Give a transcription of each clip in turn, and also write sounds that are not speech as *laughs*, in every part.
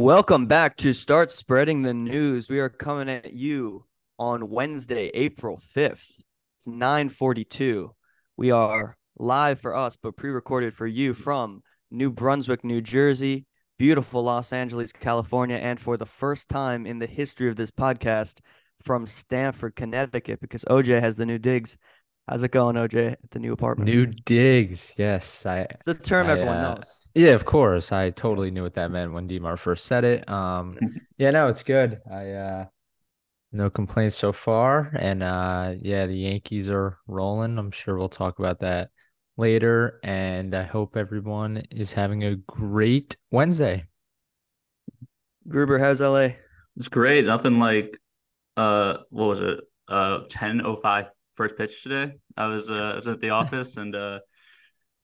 Welcome back to Start Spreading the News. We are coming at you on Wednesday, April 5th. It's 9:42. We are live for us but pre-recorded for you from New Brunswick, New Jersey, beautiful Los Angeles, California, and for the first time in the history of this podcast from Stamford, Connecticut because OJ has the new digs. How's it going, OJ, at the new apartment? New digs. Yes, I It's a term I, everyone uh, knows. Yeah, of course. I totally knew what that meant when Demar first said it. Um, *laughs* yeah, no, it's good. I uh, no complaints so far, and uh, yeah, the Yankees are rolling. I'm sure we'll talk about that later, and I hope everyone is having a great Wednesday. Gruber, how's LA? It's great. Nothing like uh what was it? Uh 10:05 first pitch today. I was uh I was at the *laughs* office and uh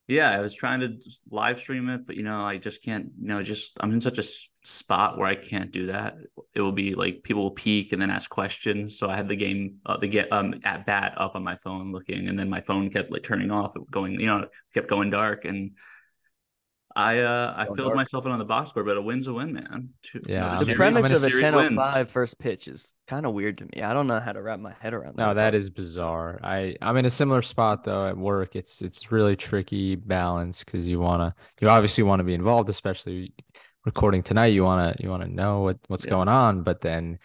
yeah, I was trying to just live stream it, but you know, I just can't, you know, just I'm in such a spot where I can't do that. It will be like people will peek and then ask questions. So I had the game uh, the get um at bat up on my phone looking and then my phone kept like turning off, going, you know, kept going dark and I uh I filled dark. myself in on the box score, but a win's a win, man. Two- Yeah, know, I'm The series- premise I'm a of a series 10:05 first pitch is kind of weird to me. I don't know how to wrap my head around that. No, that is bizarre. I I'm in a similar spot though at work. It's it's really tricky balance because you wanna you obviously want to be involved, especially recording tonight. You wanna you wanna know what what's Yeah. going on, but then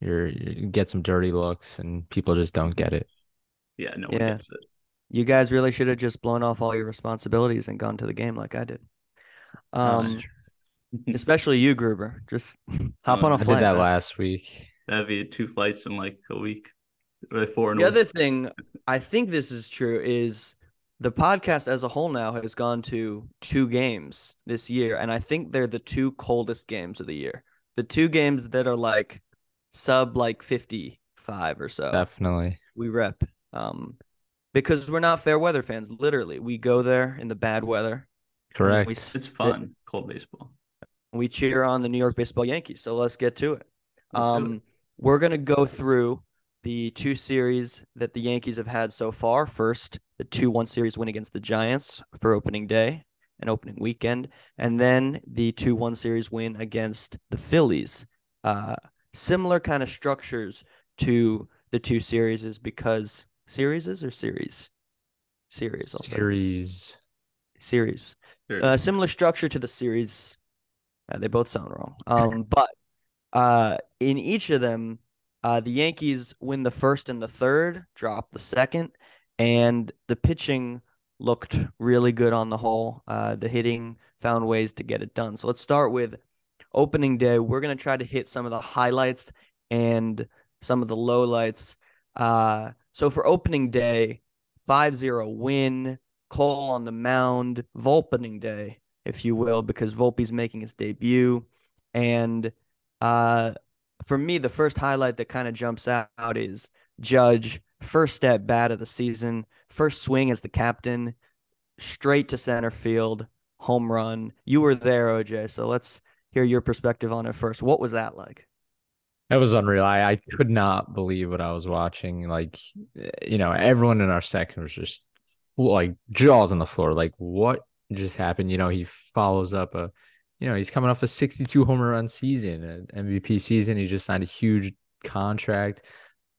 you're you get some dirty looks and people just don't get it. Yeah, no one Yeah. gets it. You guys really should have just blown off all your responsibilities and gone to the game like I did. Um, *laughs* especially you, Gruber. Just *laughs* hop Oh, on a I did flight. that man. last week. That'd be two flights in like a week. Or four in The other week. thing I think this is true is the podcast as a whole now has gone to two games this year, and I think they're the two coldest games of the year. The two games that are like sub like 55 or so. Definitely. we rep um because we're not fair weather fans literally we go there in the bad weather and we Correct. It's fun. Cold baseball. we cheer on the new york baseball yankees so let's get to it Let's it. um we're going to go through the two series that the yankees have had so far first the 2-1 series win against the giants for opening day and opening weekend and then the 2-1 series win against the phillies uh similar kind of structures to the two series is because series or series series Series. series Sure. Uh, similar structure to the series. Uh, they both sound wrong. Um, *laughs* but uh, in each of them, uh, the Yankees win the first and the third, drop the second, and the pitching looked really good on the whole. Uh, the hitting found ways to get it done. So let's start with opening day. We're gonna try to hit some of the highlights and some of the lowlights. Uh, so for opening day, 5-0 win. Cole on the mound, Volpening day, if you will, because Volpe's making his debut. And uh, for me, the first highlight that kind of jumps out is Judge, first at bat of the season, first swing as the captain, straight to center field, home run. You were there, OJ, so let's hear your perspective on it first. What was that like? That was unreal. I, I could not believe what I was watching. Like, eh, you know, everyone in our second was just like jaws on the floor. Like, what just happened? You know, he follows up a, you know, he's coming off a 62 home run season, an MVP season. He just signed a huge contract.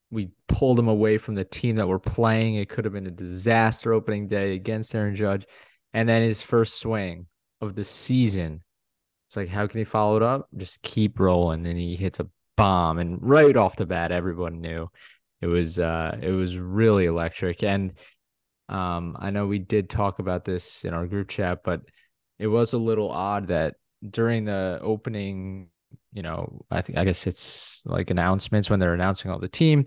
We pulled him away from the team that we're playing. It could have been a disaster opening day against Aaron Judge. And then his first swing of the season. It's like, how can he follow it up? Just keep rolling. And he hits a bomb. And right off the bat, everyone knew it was uh it was really electric. And um I know we did talk about this in our group chat, but it was a little odd that during the opening, you know, I think I guess it's like announcements when they're announcing all the team,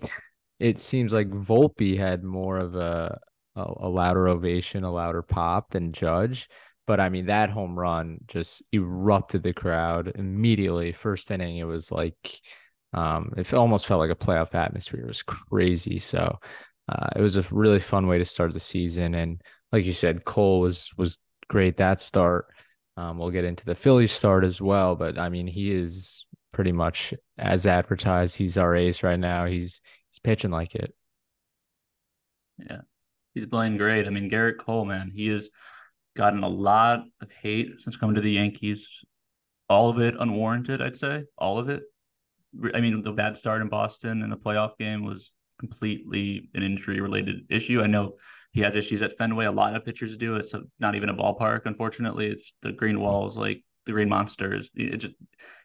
it seems like Volpe had more of a a, a louder ovation, a louder pop than Judge. But I mean, that home run just erupted the crowd immediately. First inning, it was like, um, it almost felt like a playoff atmosphere. It was crazy. So, uh, it was a really fun way to start the season. And like you said, Cole was was great that start. Um, we'll get into the Phillies start as well, but I mean, he is pretty much as advertised. He's our ace right now. He's he's pitching like it. Yeah. He's playing great. I mean, Gerrit Cole, man, he has gotten a lot of hate since coming to the Yankees. all of it unwarranted. I'd say all of it. I mean, the bad start in Boston in the playoff game was completely an injury related issue. I know he has issues at Fenway. A lot of pitchers do. It's a, not even a ballpark, unfortunately. It's the green walls, like the green monsters. It just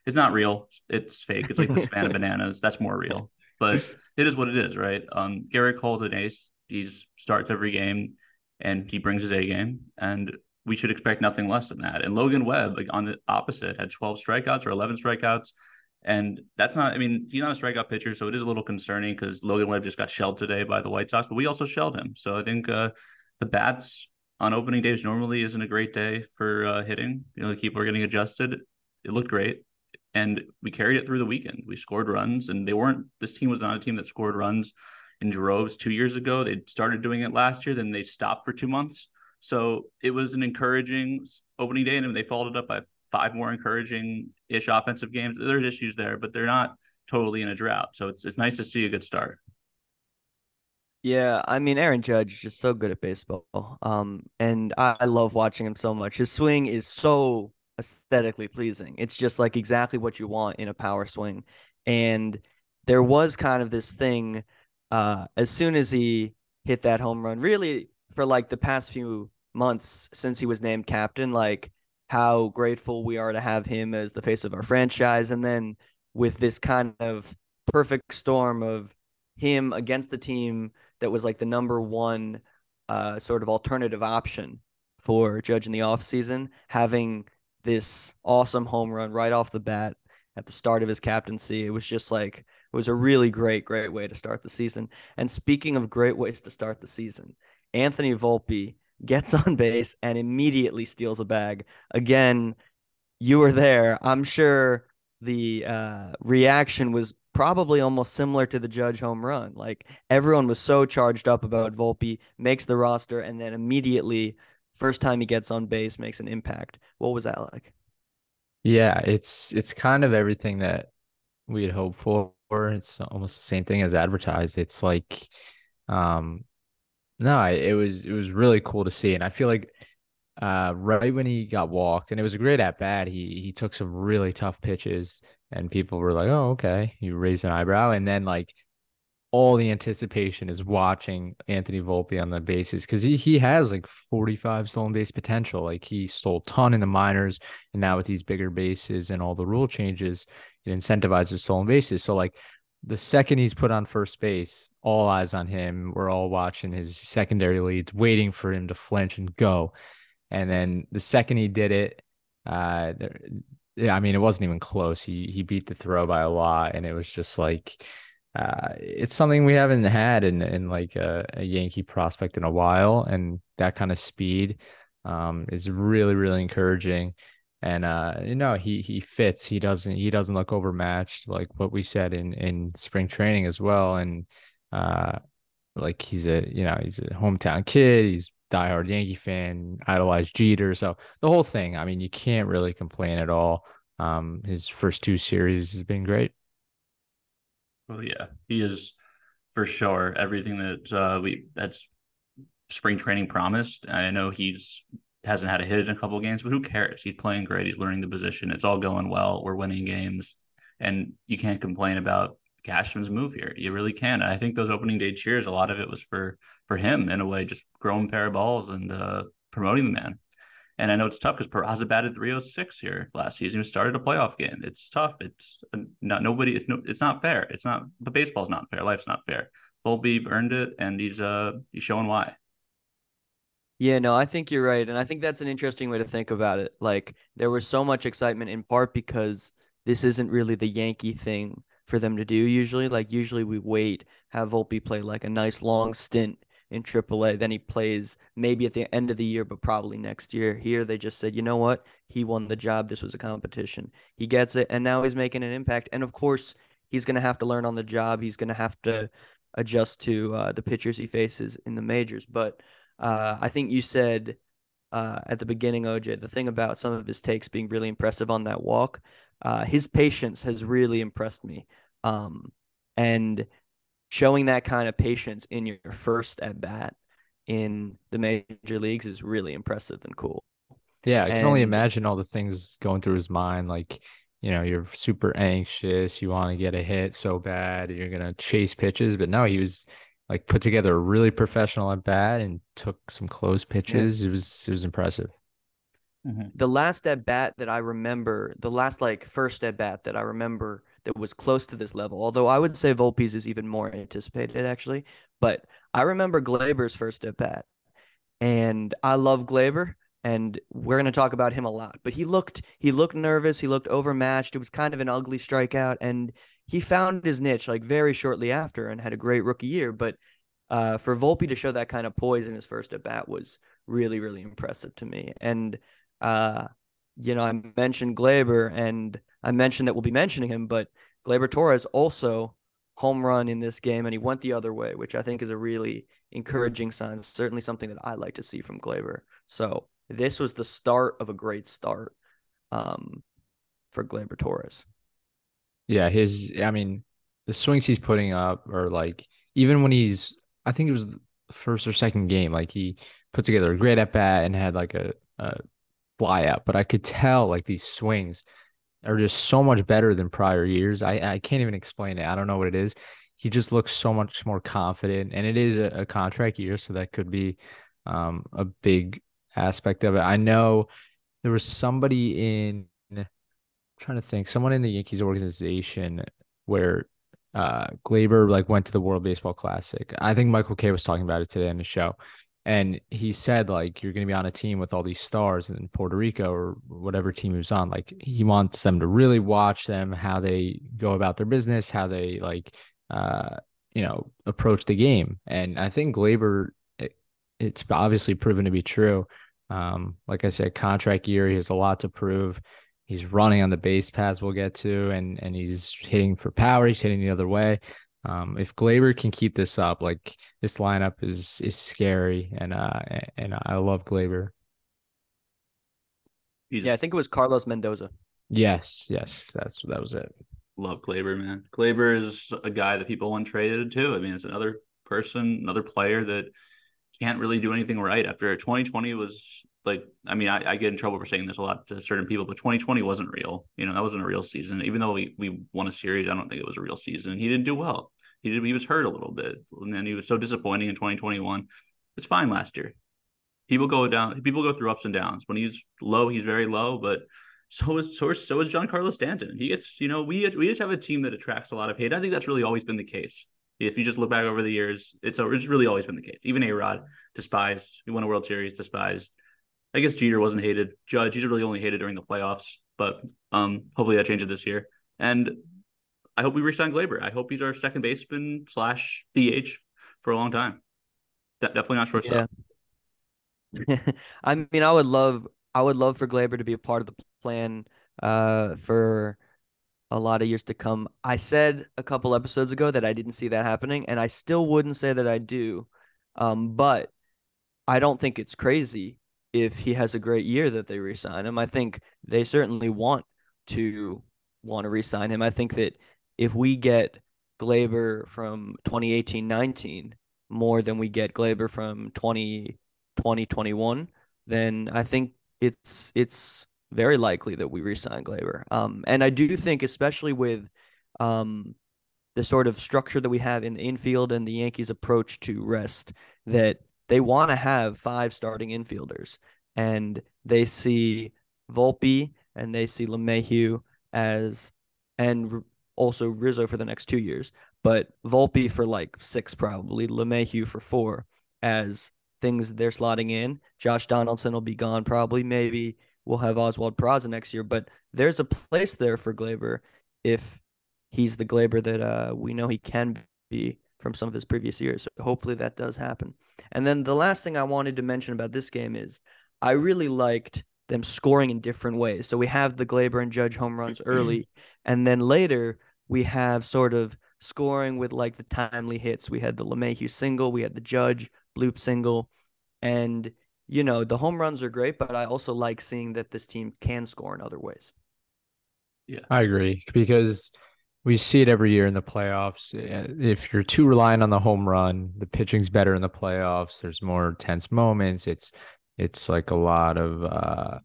it's not real. It's, fake. It's like the Savannah *laughs* bananas. That's more real. But it is what it is, right? Um, Gerrit Cole's an ace. He starts every game, and he brings his A game, and we should expect nothing less than that. And Logan Webb, like on the opposite, had 12 strikeouts or 11 strikeouts. And that's not, I mean, he's not a strikeout pitcher, so it is a little concerning because Logan Webb just got shelled today by the White Sox, but we also shelled him. So I think uh, the bats on opening days normally isn't a great day for uh, hitting. You know, the people are getting adjusted. It looked great. And we carried it through the weekend. We scored runs, and they weren't, this team was not a team that scored runs in droves two years ago. They started doing it last year, then they stopped for two months. So it was an encouraging opening day, and they followed it up by five more encouraging ish offensive games. There's issues there, but they're not totally in a drought. So it's it's nice to see a good start. Yeah, I mean Aaron Judge is just so good at baseball. Um, and I, I love watching him so much. His swing is so aesthetically pleasing. It's just like exactly what you want in a power swing. And there was kind of this thing uh as soon as he hit that home run, really for like the past few months since he was named captain, like how grateful we are to have him as the face of our franchise. And then with this kind of perfect storm of him against the team that was like the number one uh, sort of alternative option for Judge in the offseason, having this awesome home run right off the bat at the start of his captaincy. It was just like, it was a really great, great way to start the season. And speaking of great ways to start the season, Anthony Volpe gets on base and immediately steals a bag. Again, you were there. I'm sure the uh, reaction was probably almost similar to the Judge home run. Like everyone was so charged up about Volpe, makes the roster, and then immediately, first time he gets on base, makes an impact. What was that like? Yeah, it's it's kind of everything that we had hoped for. It's almost the same thing as advertised. It's like um no, it was it was really cool to see, and I feel like uh, right when he got walked, and it was a great at bat. He he took some really tough pitches, and people were like, "Oh, okay." You raised an eyebrow, and then like all the anticipation is watching Anthony Volpe on the bases because he he has like 45 stolen base potential. Like he stole ton in the minors, and now with these bigger bases and all the rule changes, it incentivizes stolen bases. So like the second he's put on first base, all eyes on him. We're all watching his secondary leads, waiting for him to flinch and go. And then the second he did it, uh, yeah, I mean, it wasn't even close. He he beat the throw by a lot, and it was just like, uh, it's something we haven't had in in like a, a Yankee prospect in a while, and that kind of speed, um, is really really encouraging and uh you know he he fits. He doesn't he doesn't look overmatched like what we said in in spring training as well. And uh like he's a you know he's a hometown kid. He's diehard yankee fan idolized jeter. So the whole thing i mean you can't really complain at all. Um his first two series has been great. Well yeah he is for sure everything that uh we that's spring training promised. I know he's hasn't had a hit in a couple games, but who cares? He's playing great. He's learning the position. It's all going well. We're winning games, and you can't complain about Cashman's move here. You really can. I think those opening day cheers, a lot of it was for for him in a way, just growing pair of balls and uh, promoting the man. And I know it's tough because Peraza batted 306 here last season. He started a playoff game. It's tough. It's not nobody. It's no. It's not fair. It's not. But baseball's not fair. Life's not fair. Volpe earned it, and he's uh he's showing why. Yeah, no, I think you're right. And I think that's an interesting way to think about it. Like, there was so much excitement in part because this isn't really the Yankee thing for them to do usually. Like, usually we wait, have Volpe play like a nice long stint in AAA. Then he plays maybe at the end of the year, but probably next year. Here, they just said, you know what? He won the job. This was a competition. He gets it. And now he's making an impact. And of course, he's going to have to learn on the job. He's going to have to adjust to uh, the pitchers he faces in the majors. But, uh, I think you said uh, at the beginning, OJ, the thing about some of his takes being really impressive on that walk, uh, his patience has really impressed me. Um, and showing that kind of patience in your first at bat in the major leagues is really impressive and cool. Yeah, I can only imagine all the things going through his mind. Like, you know, you're super anxious, you want to get a hit so bad, you're gonna chase pitches. But no, he was like put together a really professional at bat and took some close pitches. It was it was impressive. Mm-hmm. the last at bat that I remember, the last like first at bat that I remember that was close to this level, although I would say Volpe's is even more anticipated actually, but I remember Gleyber's first at bat. And I love Gleyber and we're going to talk about him a lot, but he looked he looked nervous, he looked overmatched. It was kind of an ugly strikeout and he found his niche like very shortly after and had a great rookie year, but uh, for Volpe to show that kind of poise in his first at bat was really, really impressive to me. And uh, you know, I mentioned Gleyber and I mentioned that we'll be mentioning him, but Gleyber Torres also home run in this game and he went the other way, which I think is a really encouraging sign. Certainly something that I like to see from Gleyber. So this was the start of a great start um, for Gleyber Torres. Yeah, his I mean, the swings he's putting up are like even when he's I think it was the first or second game, like he put together a great at bat and had like a, a fly out. But I could tell like these swings are just so much better than prior years. I, I can't even explain it. I don't know what it is. He just looks so much more confident. And it is a, a contract year, so that could be um, a big aspect of it. I know there was somebody in trying to think, someone in the Yankees organization where uh Gleyber like went to the World Baseball Classic. I think Michael Kay was talking about it today on the show. And he said like you're gonna be on a team with all these stars in Puerto Rico or whatever team he was on. Like he wants them to really watch them, how they go about their business, how they like uh you know approach the game. And I think Gleyber it, it's obviously proven to be true. Um, like I said, contract year, he has a lot to prove he's running on the base paths we'll get to and and he's hitting for power he's hitting the other way um if Gleyber can keep this up like this lineup is is scary and uh and I love Gleyber He's, Yeah, I think it was Carlos Mendoza. yes yes that's that was it love Gleyber, man. Gleyber is a guy that people want traded too. I mean, it's another person, another player that can't really do anything right after 2020 was like, I mean, I, I get in trouble for saying this a lot to certain people, but 2020 wasn't real. You know, that wasn't a real season. Even though we, we won a series, I don't think it was a real season. He didn't do well. He did, he was hurt a little bit. And then he was so disappointing in 2021. It's fine last year. People go down, people go through ups and downs. When he's low, he's very low, but so is so is, so is Giancarlo Stanton. He gets, you know, we we just have a team that attracts a lot of hate. I think that's really always been the case. If you just look back over the years, it's it's really always been the case. Even A Rod despised. He won a World Series, despised. I guess Jeter wasn't hated. Judge, he's really only hated during the playoffs, but um, hopefully that changes this year. And I hope we resign Gleyber. I hope he's our second baseman slash DH for a long time. De- definitely not shortstop. Yeah. *laughs* I mean, I would love I would love for Gleyber to be a part of the plan uh for a lot of years to come. I said a couple episodes ago that I didn't see that happening, and I still wouldn't say that I do. Um, but I don't think it's crazy if he has a great year that they re-sign him. I think they certainly want to want to re-sign him. I think that if we get Gleyber from 2018-19 more than we get Gleyber from 20 2021, then I think it's it's very likely that we re-sign Gleyber. Um, and I do think, especially with um, the sort of structure that we have in the infield and the Yankees' approach to rest, that they want to have five starting infielders, and they see Volpe and they see LeMahieu as, and also Rizzo for the next two years, but Volpe for like six probably, LeMahieu for four as things they're slotting in. Josh Donaldson will be gone probably. Maybe we'll have Oswald Peraza next year, but there's a place there for Gleyber if he's the Gleyber that uh, we know he can be from some of his previous years. So hopefully that does happen. And then the last thing I wanted to mention about this game is I really liked them scoring in different ways. So we have the Gleyber and Judge home runs *clears throat* early, and then later we have sort of scoring with like the timely hits. We had the LeMahieu single, we had the Judge bloop single, and you know the home runs are great, but I also like seeing that this team can score in other ways. Yeah, I agree because we see it every year in the playoffs. Eh, If you're too reliant on the home run, the pitching's better in the playoffs. There's more tense moments. It's it's like a lot of uh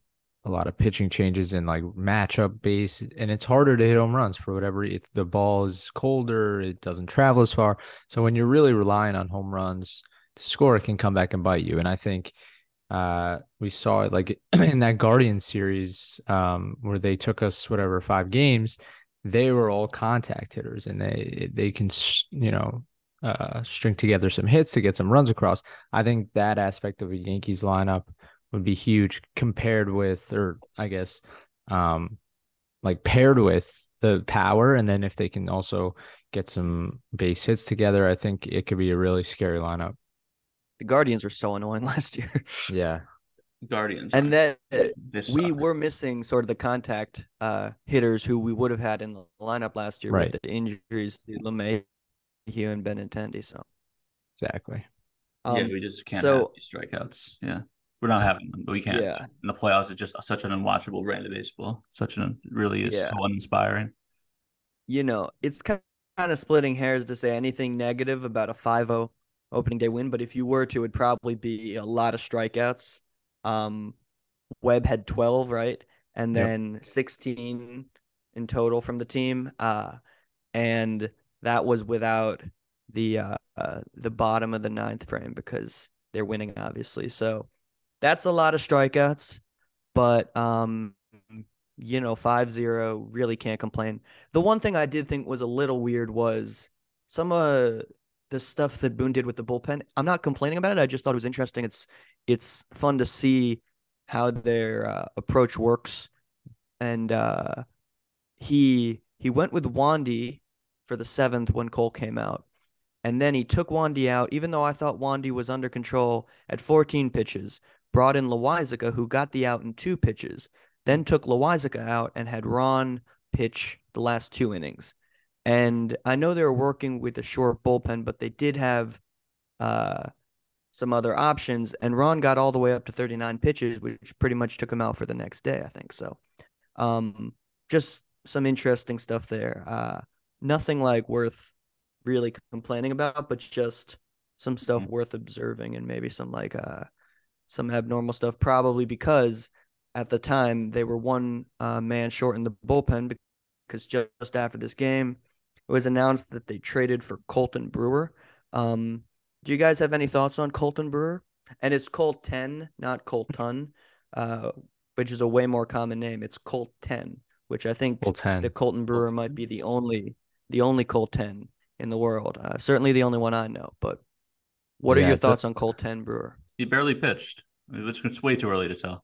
a lot of pitching changes and like matchup base, and it's harder to hit home runs for whatever. If the ball is colder, it doesn't travel as far. So when you're really relying on home runs to score, it can come back and bite you. And I think uh, we saw it like *clears throat* in that Guardian series um, where they took us whatever five games. They were all contact hitters, and they they can you know uh, string together some hits to get some runs across. I think that aspect of a Yankees lineup would be huge compared with, or I guess, um, like paired with the power. And then if they can also get some base hits together, I think it could be a really scary lineup. The Guardians were so annoying *laughs* last year. Yeah. Guardians. And then we were missing sort of the contact uh, hitters who we would have had in the lineup last year right. with the injuries to LeMay, Hugh, and Benintendi. So exactly. Um, yeah, we just can't so, have strikeouts. Yeah. We're not having them, but we can't. Yeah. In the playoffs, it's just such an unwatchable brand of baseball. Such an really is yeah. so uninspiring. You know, it's kind of splitting hairs to say anything negative about a 5-0 opening day win, but if you were to, it'd probably be a lot of strikeouts. Um, Webb had 12, right? And then yep. 16 in total from the team. Uh, and that was without the uh, uh, the bottom of the ninth frame because they're winning, obviously. So that's a lot of strikeouts, but um, you know, 5-0 really can't complain. The one thing I did think was a little weird was some of the stuff that Boone did with the bullpen. I'm not complaining about it. I just thought it was interesting. It's it's fun to see how their uh, approach works, and uh, he he went with Wandy for the seventh when Cole came out, and then he took Wandy out. Even though I thought Wandy was under control at 14 pitches, brought in Loaisiga, who got the out in two pitches, then took Loaisiga out and had Ron pitch the last two innings. And I know they were working with a short bullpen, but they did have uh, some other options. And Ron got all the way up to 39 pitches, which pretty much took him out for the next day, I think. So um, just some interesting stuff there. Uh, nothing like worth really complaining about, but just some stuff mm-hmm. worth observing and maybe some like uh, some abnormal stuff, probably because at the time they were one uh, man short in the bullpen because just after this game, it was announced that they traded for Colten Brewer. Um, do you guys have any thoughts on Colton Brewer? And it's Colt 10, not Colton, uh, which is a way more common name. It's Colt 10, which I think Colton. the Colton Brewer Colton. might be the only the only Colt 10 in the world. Uh, certainly the only one I know. But what yeah, are your thoughts a- on Colt 10 Brewer? He barely pitched. It's, it's way too early to tell.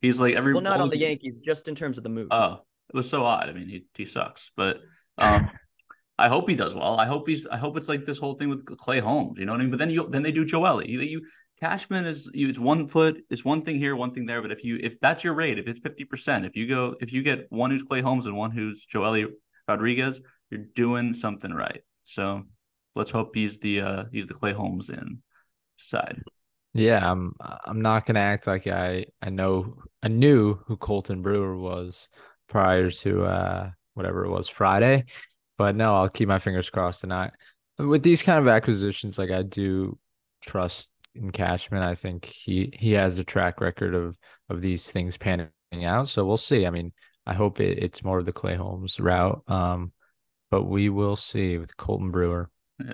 He's like every well, not on the Yankees, just in terms of the move. Oh, it was so odd. I mean, he he sucks, but um, *laughs* I hope he does well. I hope he's. I hope it's like this whole thing with Clay Holmes. You know what I mean? But then you then they do Joely. You, you Cashman is you. It's one foot. It's one thing here, one thing there. But if you if that's your rate, if it's fifty percent, if you go if you get one who's Clay Holmes and one who's Joely Rodriguez, you're doing something right. So let's hope he's the uh he's the Clay Holmes in side. Yeah, I'm I'm not gonna act like I I know I knew who Colten Brewer was prior to uh whatever it was Friday, but no, I'll keep my fingers crossed tonight. With these kind of acquisitions, like I do trust in Cashman. I think he he has a track record of of these things panning out. So we'll see. I mean, I hope it, it's more of the Clay Holmes route. Um, but we will see with Colten Brewer. Yeah.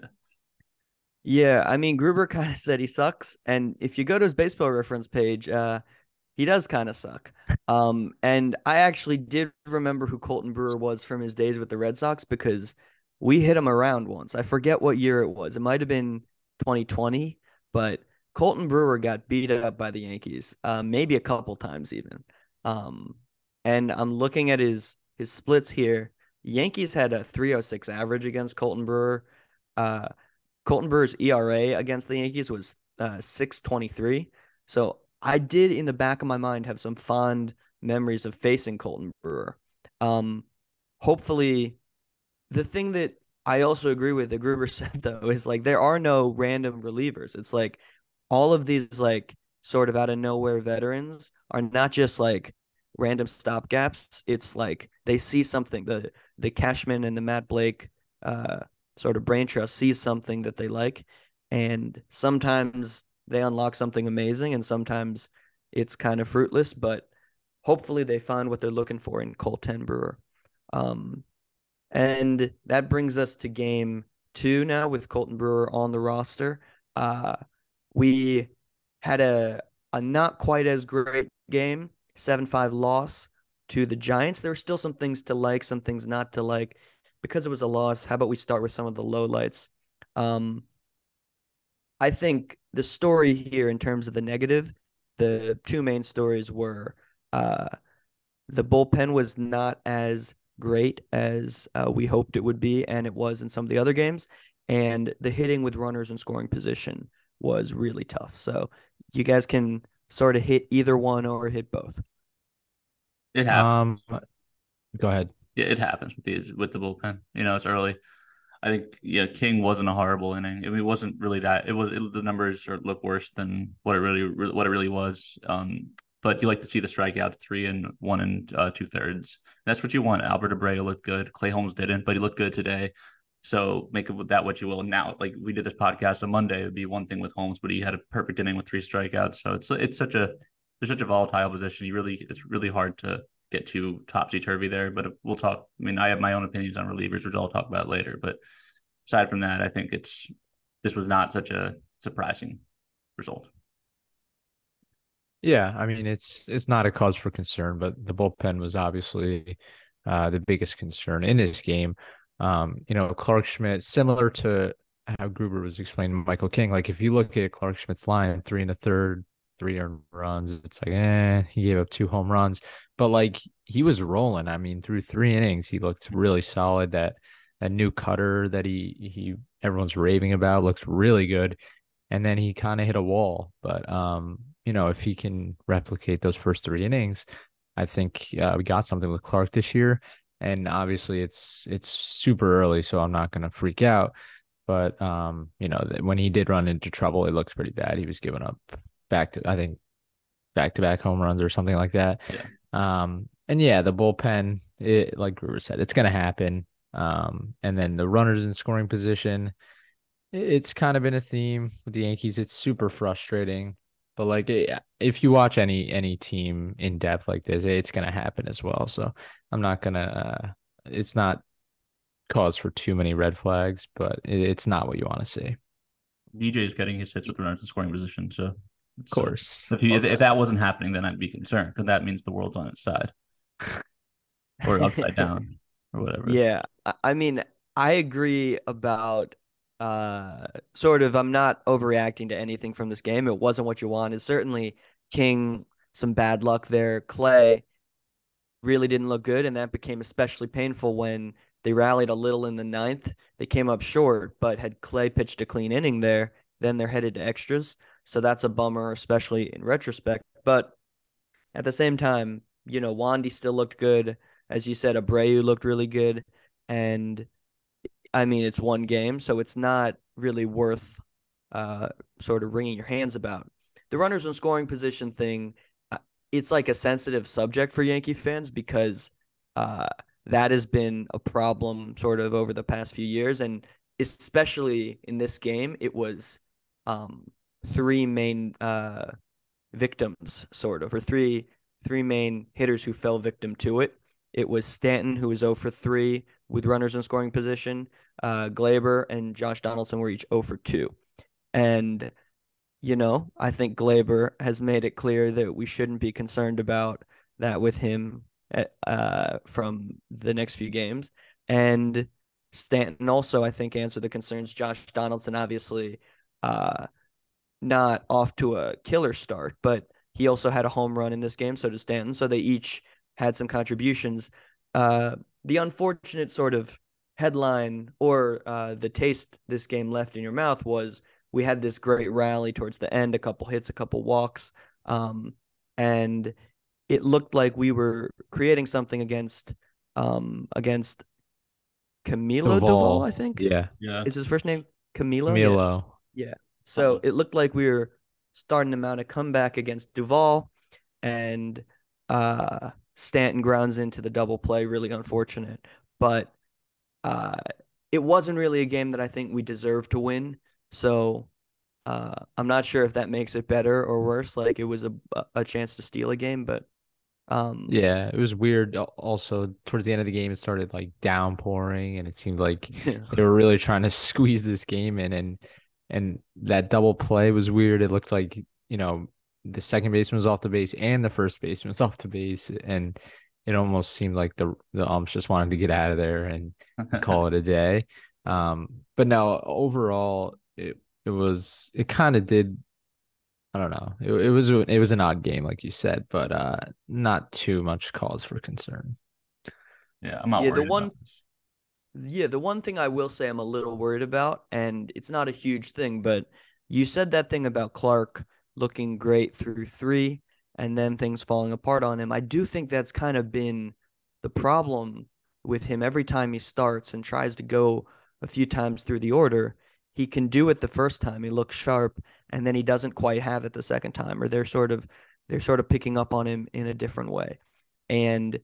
Yeah, I mean Gruber *laughs* kind of said he sucks, and if you go to his baseball reference page, uh, he does kind of suck. Um, and I actually did remember who Colten Brewer was from his days with the Red Sox because we hit him around once. I forget what year it was. It might have been 2020, but Colten Brewer got beat up by the Yankees, uh, maybe a couple times even. Um, and I'm looking at his his splits here. Yankees had a 306 average against Colten Brewer. Uh, Colten Brewer's ERA against the Yankees was uh, 623. So I did, in the back of my mind, have some fond memories of facing Colten Brewer. Um, hopefully, the thing that I also agree with that Gruber *laughs* said though is like there are no random relievers. It's like all of these like sort of out of nowhere veterans are not just like random stopgaps. It's like they see something. The the Cashman and the Matt Blake uh, sort of brain trust sees something that they like and sometimes they unlock something amazing and sometimes it's kind of fruitless but hopefully they find what they're looking for in Colten Brewer. Um, and that brings us to game two now with Colten Brewer on the roster. Uh, we had a a not quite as great game, seven five loss to the Giants. There were still some things to like, some things not to like. Because it was a loss, how about we start with some of the lowlights? Um, I think the story here, in terms of the negative, the two main stories were uh, the bullpen was not as great as uh, we hoped it would be, and it was in some of the other games. And the hitting with runners in scoring position was really tough. So you guys can sort of hit either one or hit both. It happens. Um, go ahead. Yeah, it happens with these with the bullpen. You know, it's early. I think yeah, King wasn't a horrible inning. I mean, it wasn't really that. It was it, the numbers look worse than what it really what it really was. Um, but you like to see the strikeout three and one and uh, two thirds. That's what you want. Albert Abreu looked good. Clay Holmes didn't, but he looked good today. So make of that what you will. Now, like we did this podcast on Monday, it would be one thing with Holmes, but he had a perfect inning with three strikeouts. So it's it's such a there's such a volatile position. You really it's really hard to get too topsy turvy there. But we'll talk. I mean, I have my own opinions on relievers, which I'll talk about later. But aside from that, I think it's this was not such a surprising result. Yeah, I mean it's it's not a cause for concern, but the bullpen was obviously uh, the biggest concern in this game. Um, you know, Clarke Schmidt, similar to how Gruber was explaining Michael King, like if you look at Clarke Schmidt's line, three and a third, three earned runs, it's like, eh, he gave up two home runs, but like he was rolling. I mean, through three innings, he looked really solid. That that new cutter that he he everyone's raving about looks really good. And then he kind of hit a wall. But um, you know, if he can replicate those first three innings, I think uh, we got something with Clarke this year and obviously it's it's super early, so I'm not gonna freak out. But um, you know, when he did run into trouble, it looks pretty bad. He was giving up back to I think back to back home runs or something like that. Yeah. Um, and yeah, the bullpen, it like Gruber said, it's gonna happen. Um, and then the runners in scoring position, it's kind of been a theme with the Yankees. It's super frustrating. But like if you watch any any team in depth like this, it's gonna happen as well. So I'm not gonna. Uh, it's not cause for too many red flags, but it, it's not what you want to see. DJ is getting his hits with runners in scoring position, so of course. if, he, if, if that wasn't happening, then I'd be concerned because that means the world's on its side *laughs* or upside down or whatever. Yeah, I mean, I agree about uh sort of I'm not overreacting to anything from this game. It wasn't what you wanted. Certainly King some bad luck there. Clay really didn't look good and that became especially painful when they rallied a little in the ninth. They came up short, but had Clay pitched a clean inning there, then they're headed to extras. So that's a bummer, especially in retrospect. But at the same time, you know, Wandy still looked good. As you said, Abreu looked really good. And I mean, it's one game, so it's not really worth uh, sort of wringing your hands about. The runners in scoring position thing, uh, it's like a sensitive subject for Yankee fans because uh, that has been a problem sort of over the past few years. And especially in this game, it was um, three main uh, victims, sort of, or three three main hitters who fell victim to it. It was Stanton, who was 0 for 3 with runners in scoring position. Uh, Gleyber and Josh Donaldson were each 0 for 2. And, you know, I think Gleyber has made it clear that we shouldn't be concerned about that with him at, uh, from the next few games. And Stanton also, I think, answered the concerns. Josh Donaldson, obviously, uh, not off to a killer start, but he also had a home run in this game. So does Stanton. So they each had some contributions. Uh, the unfortunate sort of headline or uh, the taste this game left in your mouth was we had this great rally towards the end, a couple hits, a couple walks, um, and it looked like we were creating something against um, against Camilo Doval, I think. Yeah, yeah. Is his first name Camilo? Camilo. Yeah. yeah. So it looked like we were starting to mount a comeback against Doval, and uh, Stanton grounds into the double play. Really unfortunate, but uh, it wasn't really a game that I think we deserved to win. So uh, I'm not sure if that makes it better or worse. Like it was a a chance to steal a game, but Um, Yeah, it was weird. Also, towards the end of the game, it started like downpouring, and it seemed like *laughs* they were really trying to *laughs* squeeze this game in, and and that double play was weird. It looked like you know the second baseman was off the base and the first baseman was *laughs* off the base, and it almost seemed like the the umps just wanted to get out of there and *laughs* call it a day. Um, but no, overall, it it was it kind of did. I don't know. It, it was it was an odd game, like you said, but uh, not too much cause for concern. yeah, I'm not Yeah, the one- about this. Yeah, the one thing I will say I'm a little worried about, and it's not a huge thing, but you said that thing about Clarke looking great through three and then things falling apart on him. I do think that's kind of been the problem with him every time he starts and tries to go a few times through the order. He can do it the first time, he looks sharp, and then he doesn't quite have it the second time, or they're sort of they're sort of picking up on him in a different way. And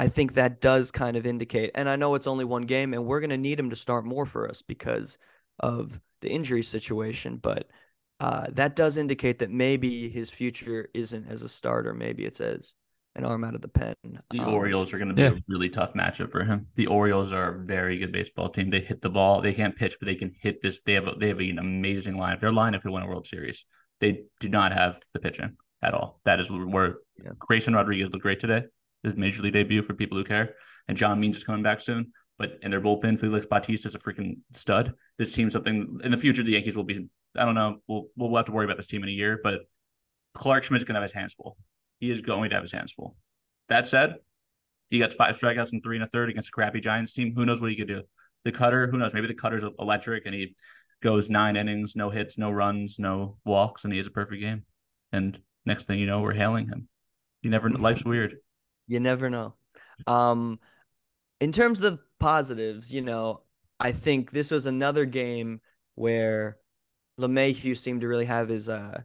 I think that does kind of indicate, and I know it's only one game, and we're going to need him to start more for us because of the injury situation, but uh, that does indicate that maybe his future isn't as a starter. Maybe it's as an arm out of the pen. The Um, Orioles are going to be yeah. a really tough matchup for him. The Orioles are a very good baseball team. They hit the ball. They can't pitch, but they can hit this. They have a, they have an amazing lineup. Their lineup could win a World Series. They do not have the pitching at all. That is where Yeah. Grayson Rodriguez looked great today. His major league debut for people who care. And John Means is coming back soon. But in their bullpen, Felix Bautista is a freaking stud. This team, something in the future, the Yankees will be. I don't know. We'll we'll have to worry about this team in a year. But Clarke Schmidt's to have his hands full. He is going to have his hands full. That said, he got five strikeouts and three and a third against a crappy Giants team. Who knows what he could do? The cutter, who knows? Maybe the cutter's electric and he goes nine innings, no hits, no runs, no walks, and he has a perfect game. And next thing you know, we're hailing him. You never. Life's weird. You never know. Um, in terms of positives, you know, I think this was another game where LeMahieu seemed to really have his uh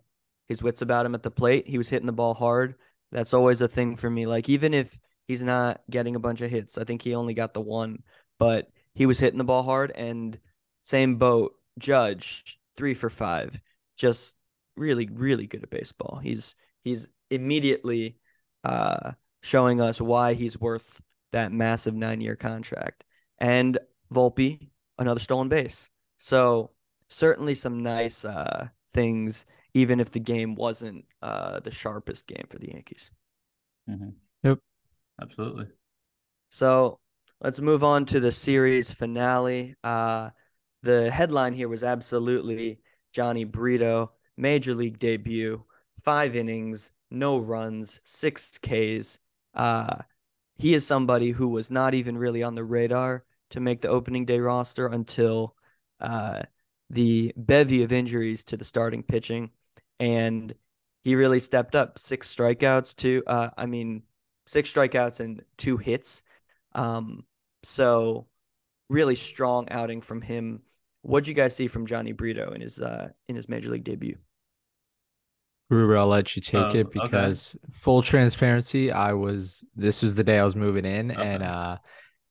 his wits about him at the plate. He was hitting the ball hard. That's always a thing for me. Like even if he's not getting a bunch of hits, I think he only got the one, but he was hitting the ball hard and same boat, Judge, 3 for 5. Just really really good at baseball. He's he's immediately uh showing us why he's worth that massive nine year contract. And Volpe, another stolen base. So certainly some nice uh, things, even if the game wasn't uh, the sharpest game for the Yankees. Mhm. Yep. Absolutely. So let's move on to the series finale. Uh, the headline here was absolutely Jhony Brito, major league debut, five innings, no runs, six Ks. Uh, he is somebody who was not even really on the radar to make the opening day roster until uh, the bevy of injuries to the starting pitching. And he really stepped up six strikeouts to, uh, I mean, six strikeouts and two hits. Um, so really strong outing from him. What'd you guys see from Jhony Brito in his uh in his major league debut? Gruber, I'll let you take Oh, it okay. because full transparency, I was this was the day I was moving in and uh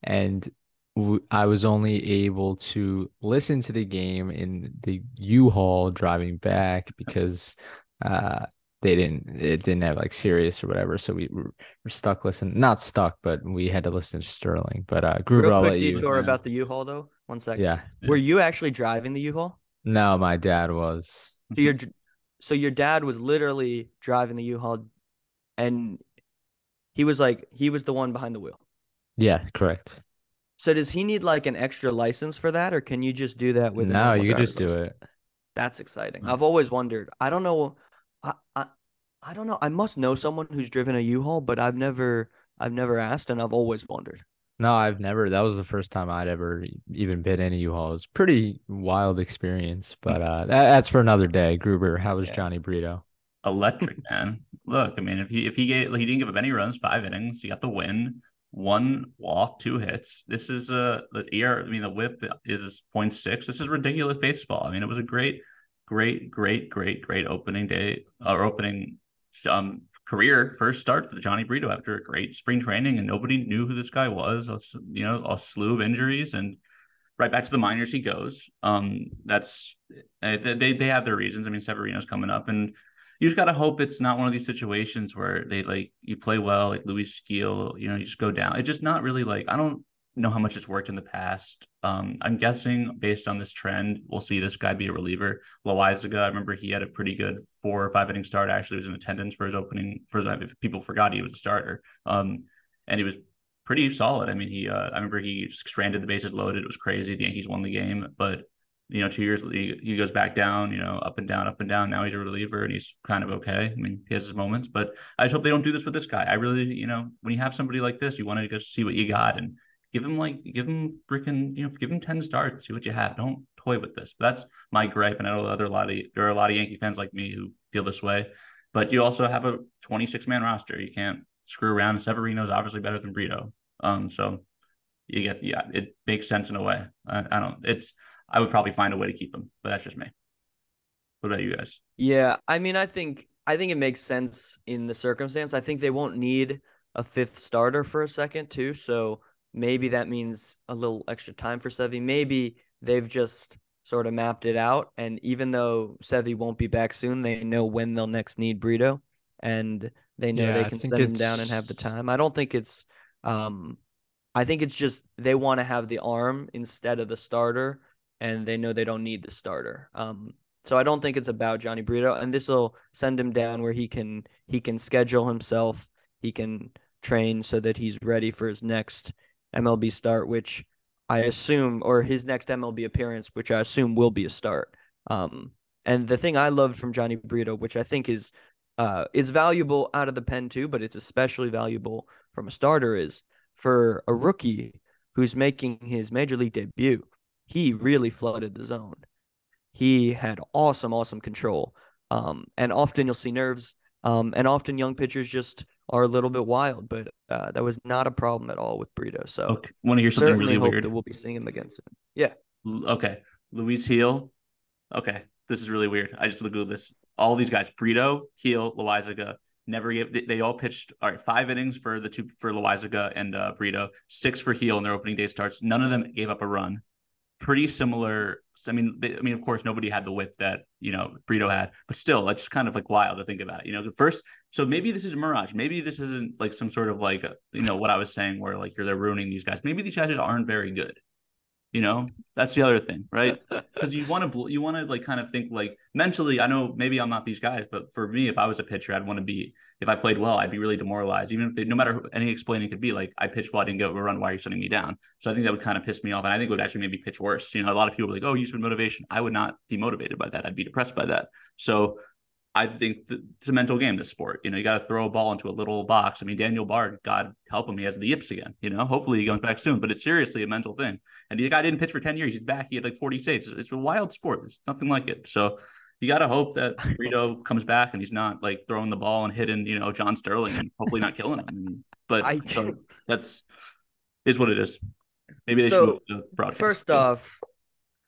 and w- I was only able to listen to the game in the U-Haul driving back because uh they didn't it didn't have like Sirius or whatever so we were, were stuck listening not stuck but we had to listen to Sterling but uh Gruber Real I'll quick let you detour yeah. about the U-Haul though. One second. yeah Were you actually driving the U-Haul? no my dad was So your so your dad was literally driving the U-Haul, and he was like he was the one behind the wheel. yeah correct So does he need like an extra license for that, or can you just do that with? no you just do it That's exciting. Hmm. I've always wondered. I don't know. I, I I don't know. I must know someone who's driven a U-Haul, but I've never I've never asked, and I've always wondered. No, I've never. That was the first time I'd ever even been in a U-Haul. It was a pretty wild experience, but uh, that, that's for another day. Gruber, how was Yeah. Jhony Brito? electric, *laughs* man. Look, I mean, if he if he gave he didn't give up any runs, five innings, he got the win, one walk, two hits. This is uh the ER. I mean, the WHIP is 0.6. This is ridiculous baseball. I mean, it was a great, great, great, great, great opening day or opening um career first start for the Jhony Brito after a great spring training, and nobody knew who this guy was. You know, a slew of injuries and. Right back to the minors he goes. Um, that's uh, they they have their reasons. I mean, Severino's coming up, and you just gotta hope it's not one of these situations where they like you play well, like Luis Gil, you know, you just go down. It's just not really like I don't know how much it's worked in the past. Um, I'm guessing based on this trend, we'll see this guy be a reliever. Loaisiga, I remember he had a pretty good four or five inning start. Actually, was in attendance for his opening. For if people forgot he was a starter, um, and he was pretty solid. I mean, he uh, I remember he stranded the bases loaded. It was crazy. The Yankees won the game, but you know, two years he, he goes back down, you know, up and down, up and down. Now he's a reliever and he's kind of okay. I mean, he has his moments, but I just hope they don't do this with this guy. I really, you know, when you have somebody like this, you want to go see what you got and give him like give him freaking, you know, give him 10 starts, see what you have. Don't toy with this. But that's my gripe. And I know other lot of there are a lot of Yankee fans like me who feel this way. But you also have a 26 man roster. You can't screw around. Severino's obviously better than Brito. Um, so you get yeah, it makes sense in a way. I, I don't. It's I would probably find a way to keep him, but that's just me. What about you guys? Yeah, I mean, I think I think it makes sense in the circumstance. I think they won't need a fifth starter for a second too, so maybe that means a little extra time for Sevy. Maybe they've just sort of mapped it out, and even though Sevy won't be back soon, they know when they'll next need Brito, and they know yeah, they can send him down and have the time. I don't think it's um I think it's just they want to have the arm instead of the starter, and they know they don't need the starter. Um, so I don't think it's about Jhony Brito, and this will send him down where he can he can schedule himself, he can train so that he's ready for his next MLB start, which I assume, or his next MLB appearance, which I assume will be a start. Um, and the thing I loved from Jhony Brito, which I think is uh, is valuable out of the pen too, but it's especially valuable from a starter, is for a rookie who's making his major league debut, he really flooded the zone. He had awesome, awesome control. Um, and often you'll see nerves. Um, and often young pitchers just are a little bit wild, but uh, that was not a problem at all with Brito. So okay. want to hear something really hope weird? That we'll be seeing him against him. Yeah. Okay. Luis Gil. Okay. This is really weird. I just looked at this. All these guys, Brito, Gil, Loaisiga, Never gave. They, they, all pitched. All right, five innings for the two for Loaisiga and uh, Brito, six for Gil in their opening day starts. None of them gave up a run. Pretty similar. I mean, they, I mean, of course, nobody had the whip that you know Brito had, but still, it's kind of like wild to think about. You know, the first. So maybe this is a mirage. Maybe this isn't like some sort of like you know what I was saying, where like you're they're ruining these guys. Maybe these guys just aren't very good. You know, that's the other thing, right? *laughs* Because you want to you want to like kind of think like mentally. I know maybe I'm not these guys, but for me, if I was a pitcher, I'd want to be. If I played well, I'd be really demoralized. Even if they, no matter who, any explaining could be like, I pitched well, I didn't get a run. Why are you shutting me down? So I think that would kind of piss me off, and I think it would actually maybe pitch worse. You know, a lot of people are like, oh, you spend motivation. I would not be motivated by that. I'd be depressed by that. So I think it's a mental game, this sport. You know, you got to throw a ball into a little box. I mean, Daniel Bard, God help him, he has the yips again. You know, hopefully he comes back soon, but it's seriously a mental thing. And the guy didn't pitch for 10 years. He's back. He had like 40 saves. It's a wild sport. There's nothing like it. So you got to hope that Rito *laughs* comes back and he's not like throwing the ball and hitting, you know, John Sterling and hopefully not killing him. But I, so that's is what it is. Maybe they so, should First off,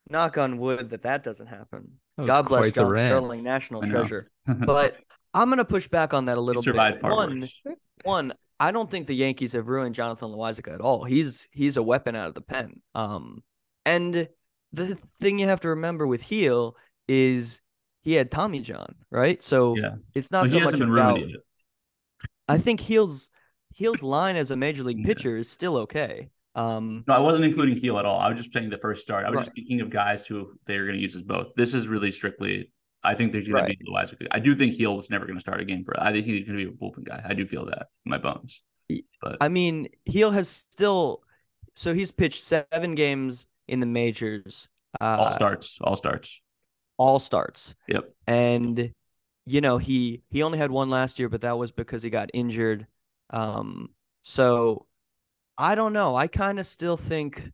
knock on wood that that doesn't happen. God bless John Sterling, national treasure. *laughs* but I'm gonna push back on that a little bit. One, one, I don't think the Yankees have ruined Jonathan Loaisiga at all. He's he's a weapon out of the pen. Um, and the thing you have to remember with Gil is he had Tommy John, right? So yeah. it's not so much about. I think Gil's Gil's line as a major league pitcher yeah. is still okay. Um, no, I wasn't including Gil at all. I was just saying the first start. I was right. just speaking of guys who they're going to use as both. This is really strictly. I think there's going right. to be Loaisiga. I do think Gil was never going to start a game for. I think he's going to be a bullpen guy. I do feel that in my bones. But I mean, Gil has still. So he's pitched seven games in the majors. Uh, all starts. All starts. All starts. Yep. And you know he he only had one last year, but that was because he got injured. Um. So I don't know. I kind of still think,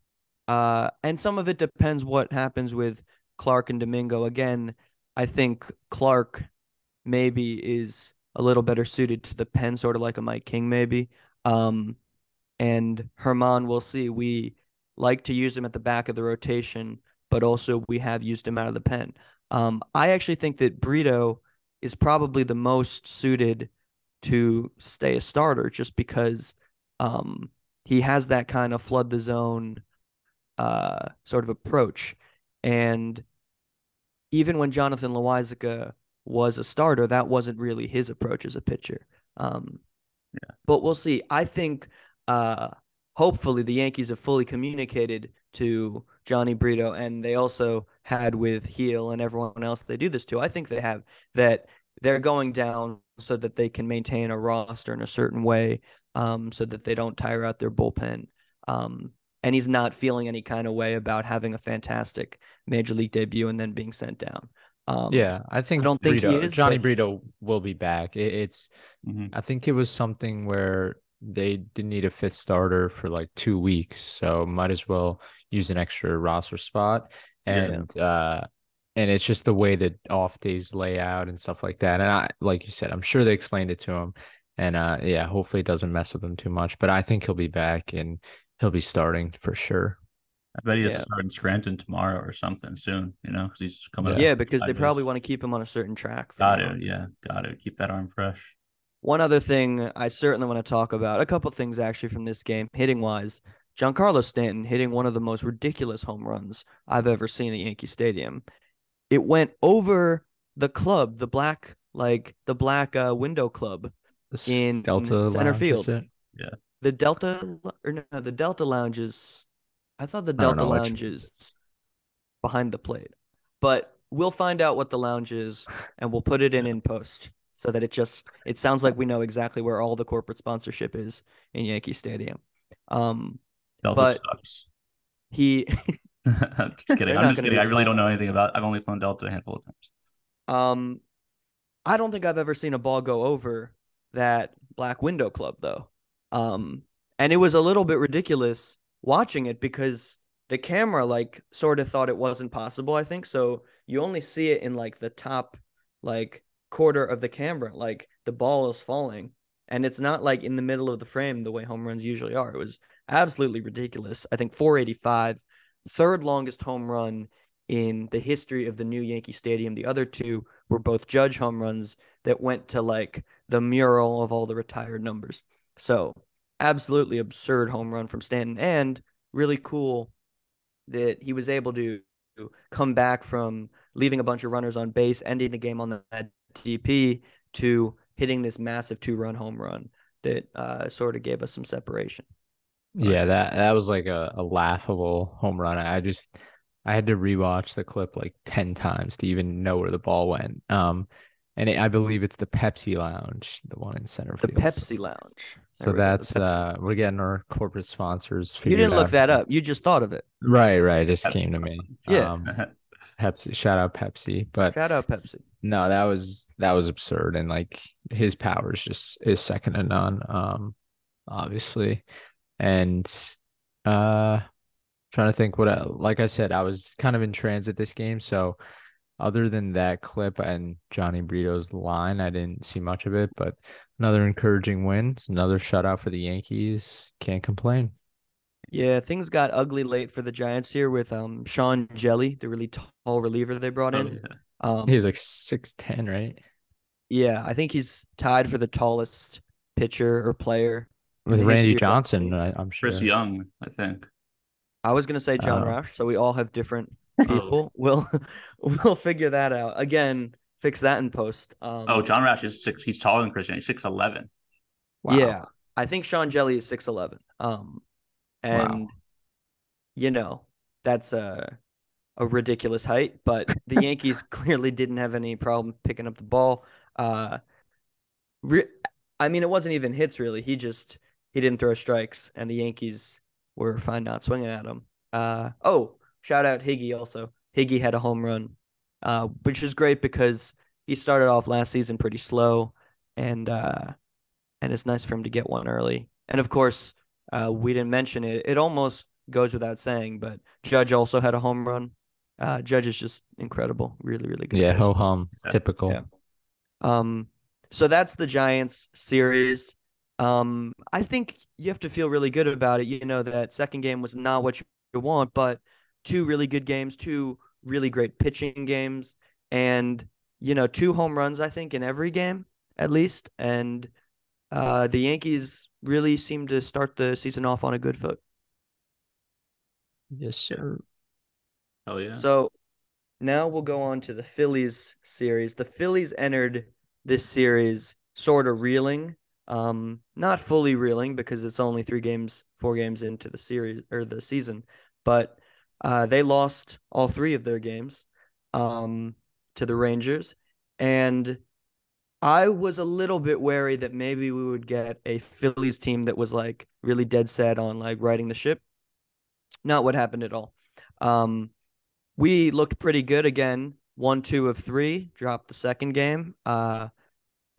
uh, and some of it depends what happens with Clarke and Domingo. Again, I think Clarke maybe is a little better suited to the pen, sort of like a Mike King, maybe. Um, and Germán, we'll see. We like to use him at the back of the rotation, but also we have used him out of the pen. Um, I actually think that Brito is probably the most suited to stay a starter just because um, he has that kind of flood the zone uh, sort of approach. And even when Jonathan Loaisiga was a starter, that wasn't really his approach as a pitcher. Um, Yeah. But we'll see. I think uh, hopefully the Yankees have fully communicated to Jhony Brito, and they also had with Gil and everyone else they do this to. I think they have that they're going down so that they can maintain a roster in a certain way, um, so that they don't tire out their bullpen. Um, and he's not feeling any kind of way about having a fantastic major league debut and then being sent down. Um, Yeah, I think don't think he is, Jhony but- Brito will be back. It, it's Mhm. I think it was something where they didn't need a fifth starter for like two weeks, so might as well use an extra roster spot. Yeah. And uh and it's just the way that off days lay out and stuff like that. And I like you said, I'm sure they explained it to him. And uh yeah, hopefully it doesn't mess with him too much. But I think he'll be back and he'll be starting for sure. I bet he has Yeah. to start in Scranton tomorrow or something soon. You know, because he's coming. up Yeah, because they days. probably want to keep him on a certain track. for got now. it. Yeah, got it. Keep that arm fresh. One other thing I certainly want to talk about, a couple things actually from this game, hitting wise. Giancarlo Stanton hitting one of the most ridiculous home runs I've ever seen at Yankee Stadium. It went over the club, the black like the black uh, window club, The s- In Delta center Lounge, is field. it? the Delta or no, the Delta Lounges. I thought the Delta know which- Lounge is behind the plate, but we'll find out what the lounge is *laughs* and we'll put it in in post so that it just it sounds like we know exactly where all the corporate sponsorship is in Yankee Stadium. Um, Delta But- sucks. he I'm *laughs* *laughs* just kidding. I'm just kidding. I be really don't know anything about. I've only flown Delta a handful of times. Um, I don't think I've ever seen a ball go over that Black Window Club though. Um, and it was a little bit ridiculous watching it because the camera like sort of thought it wasn't possible. I think so. You only see it in like the top like quarter of the camera, like the ball is falling, and it's not like in the middle of the frame the way home runs usually are. It was absolutely ridiculous. I think 485, third longest home run in the history of the new Yankee Stadium. The other two were both Judge home runs that went to like the mural of all the retired numbers. So, absolutely absurd home run from Stanton and really cool that he was able to come back from leaving a bunch of runners on base, ending the game on that TP to hitting this massive two-run home run that uh, sort of gave us some separation. Yeah, that that was like a, a laughable home run. I just I had to rewatch the clip like 10 times to even know where the ball went. Um and it, I believe it's the Pepsi Lounge, the one in center The field. So- Pepsi Lounge. So, There we go, the that's uh we're getting our corporate sponsors. you didn't look out. that up. You just thought of it. Right, right. It just Pepsi came to me. Yeah. Um Pepsi, shout out Pepsi. But Shout out Pepsi. no, that was that was absurd. And like his power is just is second to none. Um obviously. And uh trying to think what I, like I said, I was kind of in transit this game, so other than that clip and Jhony Brito's line, I didn't see much of it, but another encouraging win, another shutout for the Yankees. Can't complain. Yeah, things got ugly late for the Giants here with um Sean Hjelle, the really tall reliever they brought Oh, in. yeah. Um, He was like 6'10, right? yeah, I think he's tied for the tallest pitcher or player. With Randy history of the Johnson. I, I'm sure. Chris Young, I think. I was gonna say John Oh. Roush, so we all have different *laughs* people. We'll *laughs* we'll figure that out. Again, fix that in post. Um, Oh, Jon Rauch is six. He's taller than Christian. He's six eleven. Wow. Yeah, I think Sean Hjelle is six eleven. Um, and you know that's a a ridiculous height, but the *laughs* Yankees clearly didn't have any problem picking up the ball. Uh, re- I mean, it wasn't even hits really. He just he didn't throw strikes, and the Yankees were fine not swinging at him. Uh, oh, shout out Higgy also. Higgy had a home run, uh, which is great because he started off last season pretty slow, and uh, and it's nice for him to get one early. And of course, uh, we didn't mention it. It almost goes without saying, but Judge also had a home run. Uh, Judge is just incredible, really, really good. Yeah, ho hum. Yeah. Typical. Yeah. Um, so that's the Giants series. Um, I think you have to feel really good about it. You know that second game was not what you want, but two really good games, two really great pitching games, and you know two home runs. I think in every game at least, and uh, the Yankees really seem to start the season off on a good foot. Yes, sir. Oh yeah. So now we'll go on to the Phillies series. The Phillies entered this series sort of reeling, um, not fully reeling because it's only three games, four games into the series or the season, but uh, they lost all three of their games um, to the Rangers, and I was a little bit wary that maybe we would get a Phillies team that was like really dead set on like riding the ship. Not what happened at all. Um, we looked pretty good again. One, two of three. Dropped the second game. Uh,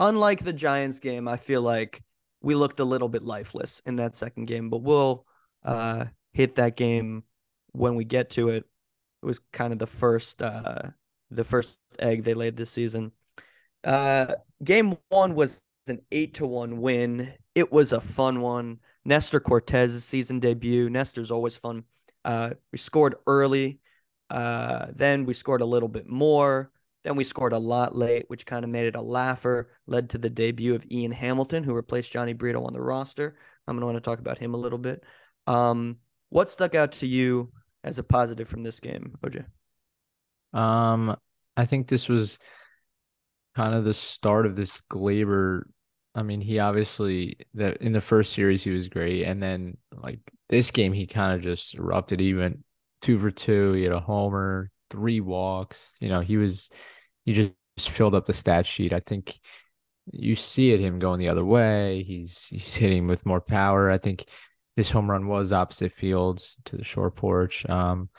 unlike the Giants game, I feel like we looked a little bit lifeless in that second game, but we'll uh, hit that game when we get to it. It was kind of the first uh, the first egg they laid this season. Uh, game one was an eight to one win. It was a fun one. Nestor Cortes's season debut. Nestor's always fun. Uh, we scored early. Uh, then we scored a little bit more. Then we scored a lot late, which kind of made it a laugher. Led to the debut of Ian Hamilton, who replaced Jhony Brito on the roster. I'm gonna want to talk about him a little bit. Um, what stuck out to you as a positive from this game, OJ? Um, I think this was kind of the start of this Gleyber. I mean, he obviously that in the first series he was great, and then like this game he kind of just erupted. He went two for two. He had a homer, three walks. You know, he was he just filled up the stat sheet. I think you see it him going the other way. He's he's hitting with more power. I think this home run was opposite fields to the short porch. Um,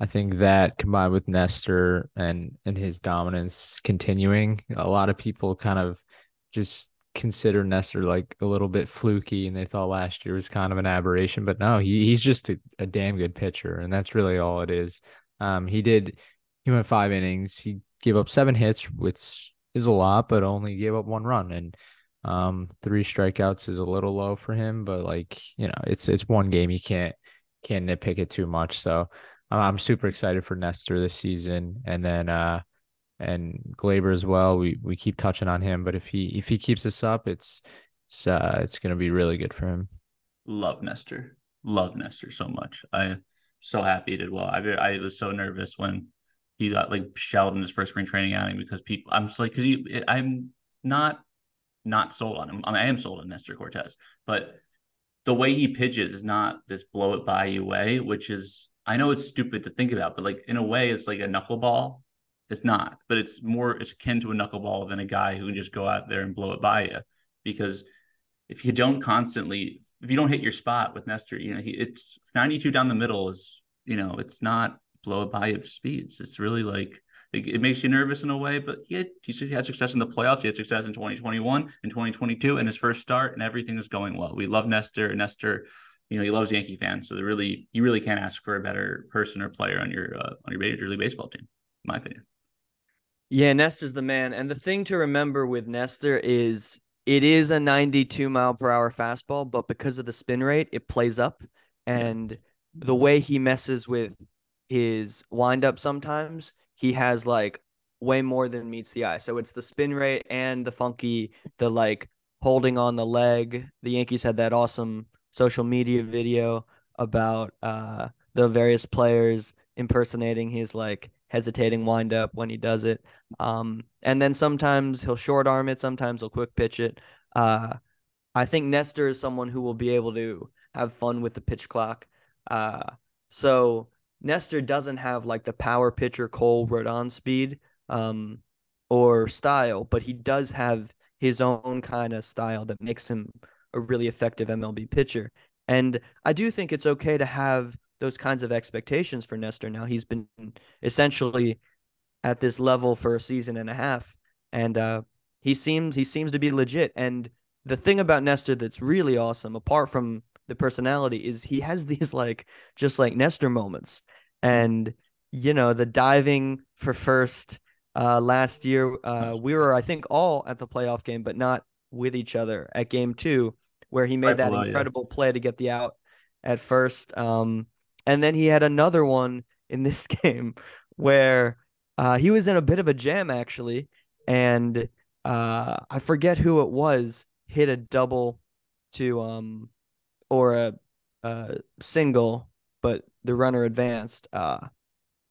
I think that combined with Nestor and and his dominance continuing, a lot of people kind of just consider Nestor like a little bit fluky, and they thought last year was kind of an aberration. But no, he, he's just a, a damn good pitcher, and that's really all it is. Um, he did he went five innings. He gave up seven hits, which is a lot, but only gave up one run, and um, three strikeouts is a little low for him. But like you know, it's it's one game. You can't can't nitpick it too much. So I'm super excited for Nestor this season, and then uh, and Gleyber as well. We we keep touching on him, but if he if he keeps this up, it's it's uh it's gonna be really good for him. Love Nestor, love Nestor so much. I so happy he did well. I I was so nervous when he got like shelled in his first spring training outing because people. I'm just like because you I'm not not sold on him. I, mean, I am sold on Nestor Cortes, but the way he pitches is not this blow it by you way, which is I know it's stupid to think about, but like in a way, it's like a knuckleball. It's not, but it's more it's akin to a knuckleball than a guy who can just go out there and blow it by you. Because if you don't constantly, if you don't hit your spot with Nestor, you know, he, it's 92 down the middle is, you know, it's not blow by you speeds. It's really like it, it, makes you nervous in a way, but he had, he had success in the playoffs. He had success in 2021 and 2022 and his first start, and everything is going well. We love Nestor. Nestor you know he loves Yankee fans, so they really you really can't ask for a better person or player on your uh, on your major league baseball team, in my opinion. Yeah, Nestor's the man, and the thing to remember with Nestor is it is a 92 mile per hour fastball, but because of the spin rate, it plays up, and the way he messes with his windup sometimes, he has like way more than meets the eye. So it's the spin rate and the funky, the like holding on the leg. The Yankees had that awesome social media video about uh, the various players impersonating his like hesitating windup when he does it. Um, and then sometimes he'll short arm it, sometimes he'll quick pitch it. Uh, I think Nestor is someone who will be able to have fun with the pitch clock. Uh, so Nestor doesn't have like the power pitcher Cole Rodon speed um, or style, but he does have his own kind of style that makes him a really effective MLB pitcher. And I do think it's okay to have those kinds of expectations for Nestor now. He's been essentially at this level for a season and a half, and uh, he seems he seems to be legit. And the thing about Nestor that's really awesome, apart from the personality, is he has *laughs* these like just like Nestor moments, and you know the diving for first uh, last year. Uh, we were I think all at the playoff game, but not with each other at game two where he made that incredible play to get the out at first. Um, and then he had another one in *laughs* this game where uh, he was in a bit of a jam actually, and uh, I forget who it was hit a double to um or a, a single, but the runner advanced. Uh,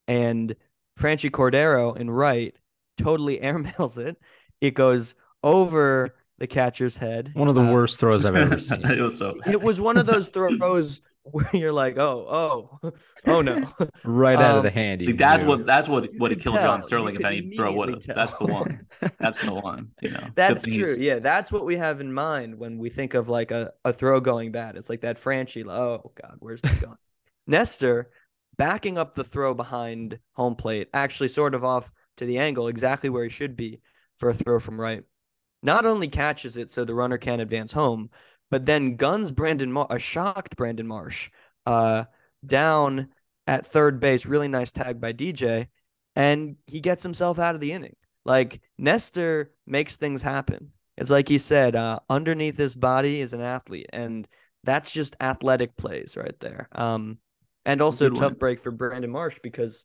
and Franchy Cordero in right totally *laughs* airmails it. It goes over the catcher's head. One of the Uh, worst throws I've ever seen. *laughs* it was so. It was one of those throws where you're like, oh, oh, *laughs* oh no. *laughs* right out of the Um, hand. Like, that's knew. what that's what You would have killed tell. John Sterling if any throw would have. That's the one. That's the one. You know. *laughs* That's true. Yeah, that's what we have in mind when we think of like a, a throw going bad. It's like that Franchy. Oh God, where's that going? Nestor backing up the throw behind home plate, actually sort of off to the angle, exactly where he should be for a throw from right. Not only catches it so the runner can't advance home, but then guns Brandon Mar- a shocked Brandon Marsh uh, down at third base. Really nice tag by DJ, and he gets himself out of the inning. Like Nestor makes things happen. It's like he said, uh, underneath his body is an athlete, and that's just athletic plays right there. Um, and also tough break for Brandon Marsh because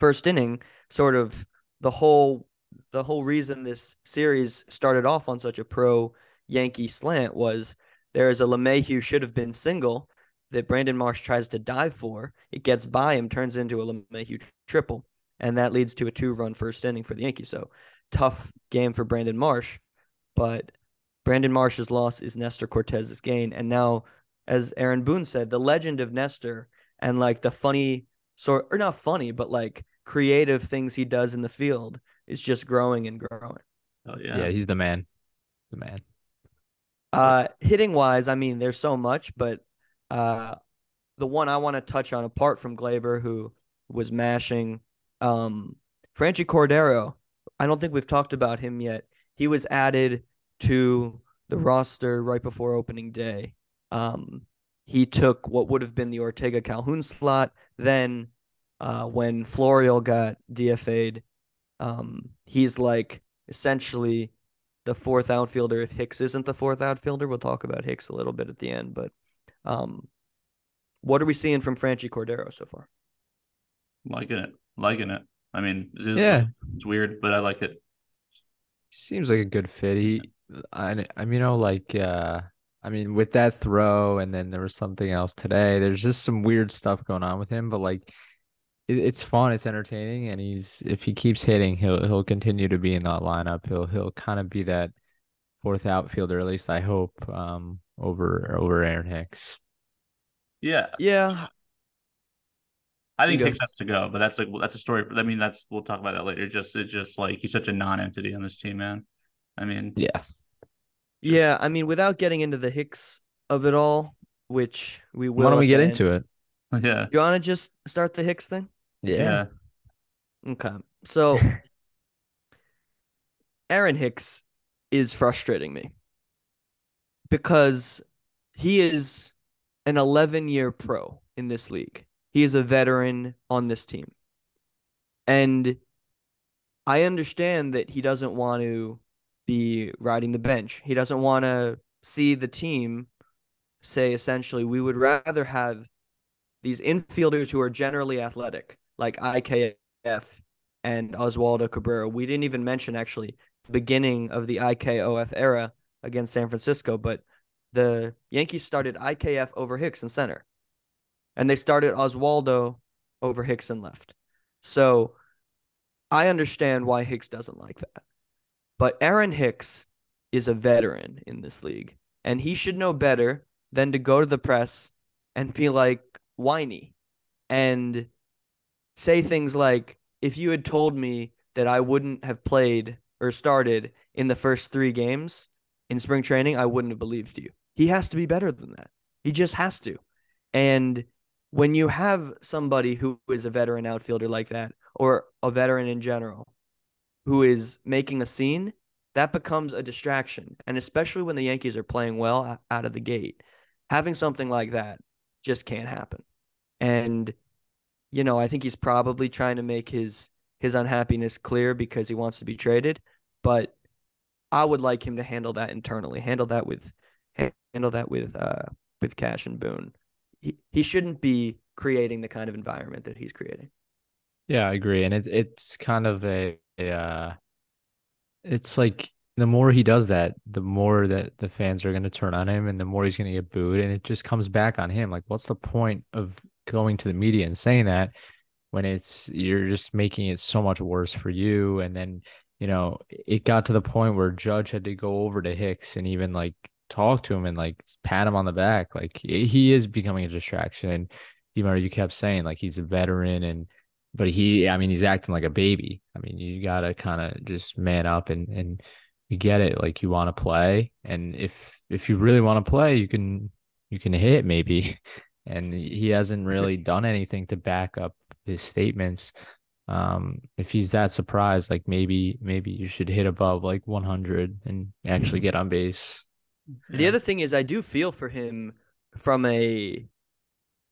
first inning, sort of the whole the whole reason this series started off on such a pro Yankee slant was there is a LeMahieu should have been single that Brandon Marsh tries to dive for. It gets by him, turns into a LeMahieu triple, and that leads to a two-run first inning for the Yankees. So tough game for Brandon Marsh, but Brandon Marsh's loss is Nestor Cortes's gain, and now, as Aaron Boone said, the legend of Nestor and like the funny sort or not funny, but like creative things he does in the field is just growing and growing. Oh yeah. yeah. he's the man. The man. Uh, hitting wise, I mean, there's so much, but uh, the one I want to touch on, apart from Gleyber, who was mashing, um, Franchy Cordero. I don't think we've talked about him yet. He was added to the roster right before opening day. Um, he took what would have been the Ortega Calhoun slot. Then, uh, when Florial got DFA'd, um, he's like essentially the fourth outfielder if Hicks isn't the fourth outfielder. We'll talk about Hicks a little bit at the end, but um, what are we seeing from Franchy Cordero so far? Liking it. Liking it. I mean, it's, Yeah. it's weird, but I like it. Seems like a good fit. He, I, I mean, you know, like, uh, I mean, with that throw, and then there was something else today. There's just some weird stuff going on with him, but like, it, it's fun, it's entertaining, and he's if he keeps hitting, he'll he'll continue to be in that lineup. He'll he'll kind of be that fourth outfielder, at least I hope, um, over over Aaron Hicks. Yeah. Yeah, I think You go. Hicks has to go, but that's like that's a story. I mean, that's we'll talk about that later. Just it's just like he's such a non-entity on this team, man. I mean, Yeah, yeah. I mean, without getting into the Hicks of it all, which we will. why don't we get into end. it? *laughs* yeah, You want to just start the Hicks thing? Yeah, Okay. So *laughs* Aaron Hicks is frustrating me because he is an 11 year pro in this league. He is a veteran on this team. And I understand that he doesn't want to be riding the bench. He doesn't want to see the team say essentially, we would rather have these infielders who are generally athletic, like IKF and Oswaldo Cabrera. We didn't even mention actually the beginning of the IKOF era against San Francisco, but the Yankees started IKF over Hicks in center. And they started Oswaldo over Hicks and left. So I understand why Hicks doesn't like that. But Aaron Hicks is a veteran in this league, and he should know better than to go to the press and be like whiny and say things like, if you had told me that I wouldn't have played or started in the first three games in spring training, I wouldn't have believed you. He has to be better than that. He just has to. And when you have somebody who is a veteran outfielder like that, or a veteran in general, who is making a scene, that becomes a distraction. And especially when the Yankees are playing well out of the gate, having something like that just can't happen. And you know, I think he's probably trying to make his his unhappiness clear because he wants to be traded, but I would like him to handle that internally, handle that with handle that with uh with Cash and Boone. He he shouldn't be creating the kind of environment that he's creating. Yeah, I agree, and it's it's kind of a, a uh, it's like the more he does that, the more that the fans are going to turn on him, and the more he's going to get booed, and it just comes back on him. Like, what's the point of going to the media and saying that when it's you're just making it so much worse for you. And then, you know, it got to the point where Judge had to go over to Hicks and even like talk to him and like pat him on the back. Like he is becoming a distraction. And you know, you kept saying like he's a veteran and but he I mean he's acting like a baby. I mean, you gotta kind of just man up and and you get it. Like you want to play. And if if you really want to play, you can you can hit maybe. *laughs* And he hasn't really done anything to back up his statements. Um, if he's that surprised, like maybe maybe you should hit above like 100 and actually get on base. The other thing is, I do feel for him from a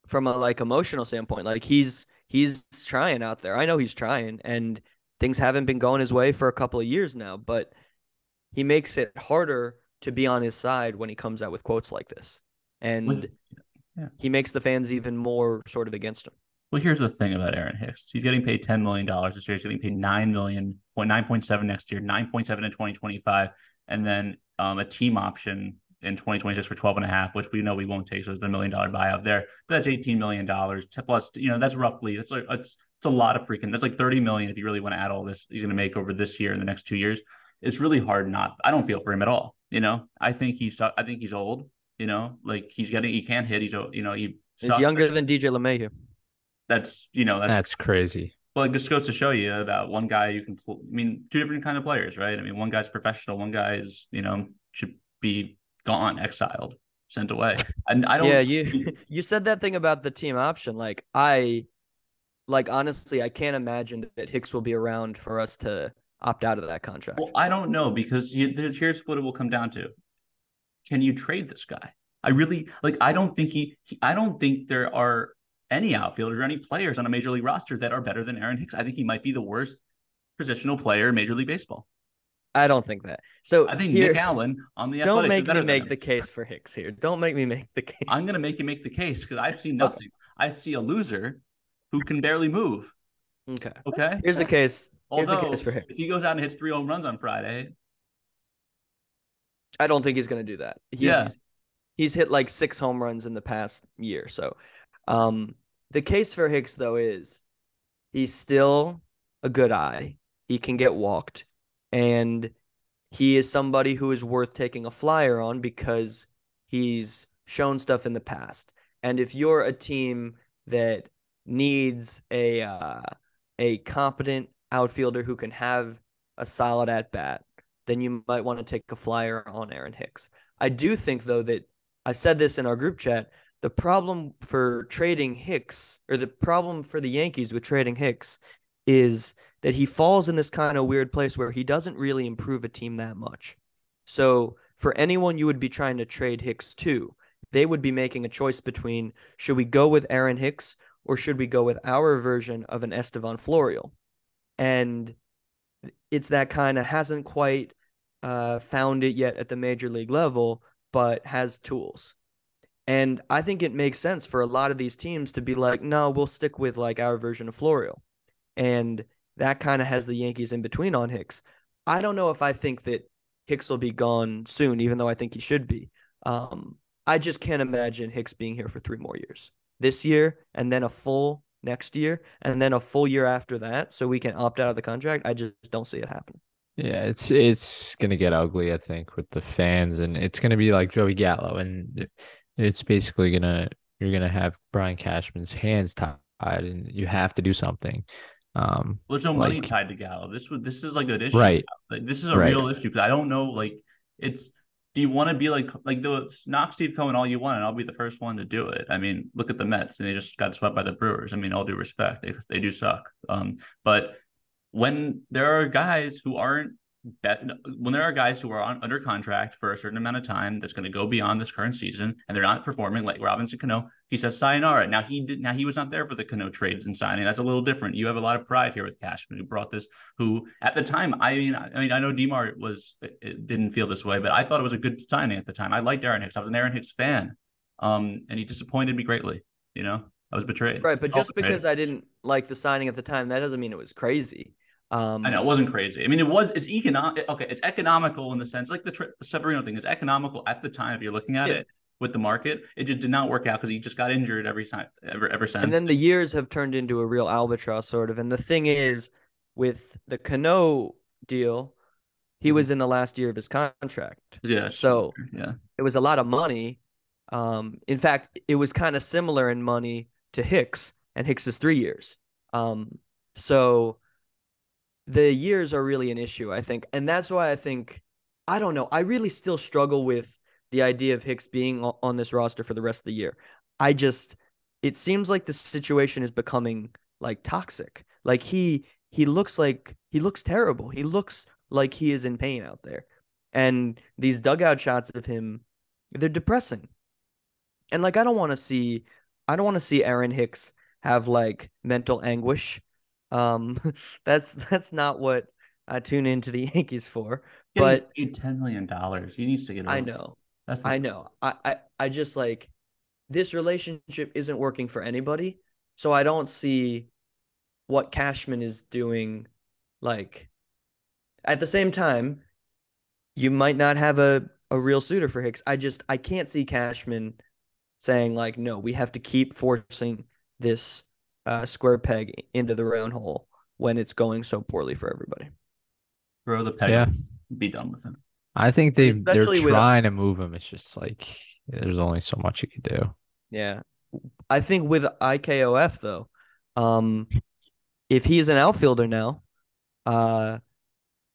from a like emotional standpoint. Like he's he's trying out there. I know he's trying, and things haven't been going his way for a couple of years now. But he makes it harder to be on his side when he comes out with quotes like this, and yeah. he makes the fans even more sort of against him. Well, here's the thing about Aaron Hicks. He's getting paid $10 million this year. He's getting paid $9 million, 9.7 next year, 9.7 in 2025, and then um, a team option in 2026 for 12 and a half, which we know we won't take. So there's a million dollar buyout there. But that's 18 million dollars plus, you know, that's roughly it's like it's it's a lot of freaking that's like 30 million if you really want to add all this he's gonna make over this year and the next two years. It's really hard not I don't feel for him at all. You know, I think he's I think he's old, you know, like he's getting he can't hit, he's you know, he He's younger than DJ LeMahieu. that's you know that's, that's crazy. Well, it just goes to show you about one guy you can. I mean, two different kind of players, right? I mean, one guy's professional, one guy's you know should be gone, exiled, sent away. And I don't. Yeah, you *laughs* you said that thing about the team option. Like I, like honestly, I can't imagine that Hicks will be around for us to opt out of that contract. Well, I don't know because here's what it will come down to: Can you trade this guy? I really like. I don't think he, he I don't think there are any outfielders or any players on a major league roster that are better than Aaron Hicks. I think he might be the worst positional player in Major League Baseball. I don't think that. So I think here, Nick Allen on the don't make me make the case for Hicks here. Don't make me make the case. I'm gonna make you make the case because I've seen nothing. Okay. I see a loser who can barely move. Okay. Okay. Here's the case. Here's Although, the case for Hicks. If he goes out and hits three home runs on Friday, I don't think he's gonna do that. He's, yeah. He's hit like six home runs in the past year, so um, the case for Hicks though is he's still a good eye. He can get walked, and he is somebody who is worth taking a flyer on because he's shown stuff in the past. And if you're a team that needs a uh, a competent outfielder who can have a solid at bat, then you might want to take a flyer on Aaron Hicks. I do think though that I said this in our group chat the problem for trading Hicks, or the problem for the Yankees with trading Hicks, is that he falls in this kind of weird place where he doesn't really improve a team that much. So for anyone you would be trying to trade Hicks to, they would be making a choice between should we go with Aaron Hicks or should we go with our version of an Estevan Florial? And it's that kind of hasn't quite uh, found it yet at the major league level, but has tools. And I think it makes sense for a lot of these teams to be like, no, we'll stick with like our version of Florial. And that kind of has the Yankees in between on Hicks. I don't know if I think that Hicks will be gone soon, even though I think he should be. Um, I just can't imagine Hicks being here for three more years. This year, and then a full next year, and then a full year after that, so we can opt out of the contract. I just don't see it happen. Yeah, it's it's gonna get ugly, I think, with the fans, and it's gonna be like Joey Gallo, and it's basically gonna you're gonna have Brian Cashman's hands tied, and you have to do something. Um, well, there's no like, money tied to Gallo. This would this is like an issue, right? Like, this is a right. real issue because I don't know. Like, it's do you want to be like like the knock Steve Cohen all you want, and I'll be the first one to do it. I mean, look at the Mets, and they just got swept by the Brewers. I mean, all due respect, they they do suck. Um, but when there are guys who aren't when there are guys who are on, under contract for a certain amount of time that's going to go beyond this current season and they're not performing like Robinson Cano, he says sayonara. Now he did now he was not there for the Cano trades and signing. That's a little different. You have a lot of pride here with Cashman who brought this. Who at the time, I mean, I mean, I know Demar was it didn't feel this way, but I thought it was a good signing at the time. I liked Aaron Hicks. I was an Aaron Hicks fan, um, and he disappointed me greatly. You know, I was betrayed. Right, but just because I didn't like the signing at the time, that doesn't mean it was crazy. Um, I know it wasn't crazy. I mean, it was. It's economic. Okay, it's economical in the sense like the Severino thing is economical at the time if you're looking at yeah. it. with the market. It just did not work out because he just got injured every time ever ever since. And then the years have turned into a real albatross, sort of. And the thing is, with the Cano deal, he was in the last year of his contract. yeah, So yeah, it was a lot of money. Um, in fact, it was kind of similar in money to Hicks, and Hicks is three years. Um, so the years are really an issue, I think, and that's why I think I don't know. I really still struggle with the idea of Hicks being on this roster for the rest of the year. I just it seems like the situation is becoming like toxic. Like he he looks like he looks terrible. He looks like he is in pain out there. And these dugout shots of him, they're depressing. And like I don't want to see I don't want to see Aaron Hicks have like mental anguish. Um *laughs* that's that's not what I tune into the *laughs* Yankees for. But paid ten million dollars. He needs to get. I know. That's the- I know. I, I I just like this relationship isn't working for anybody. So I don't see what Cashman is doing like at the same time you might not have a a real suitor for Hicks. I just I can't see Cashman saying like no, we have to keep forcing this uh, square peg into the round hole when it's going so poorly for everybody. throw the peg. Yeah. Be done with him. I think they they're Especially with- trying to move him. It's just like there's only so much you can do. Yeah. I think with IKOF though, um if he's an outfielder now, uh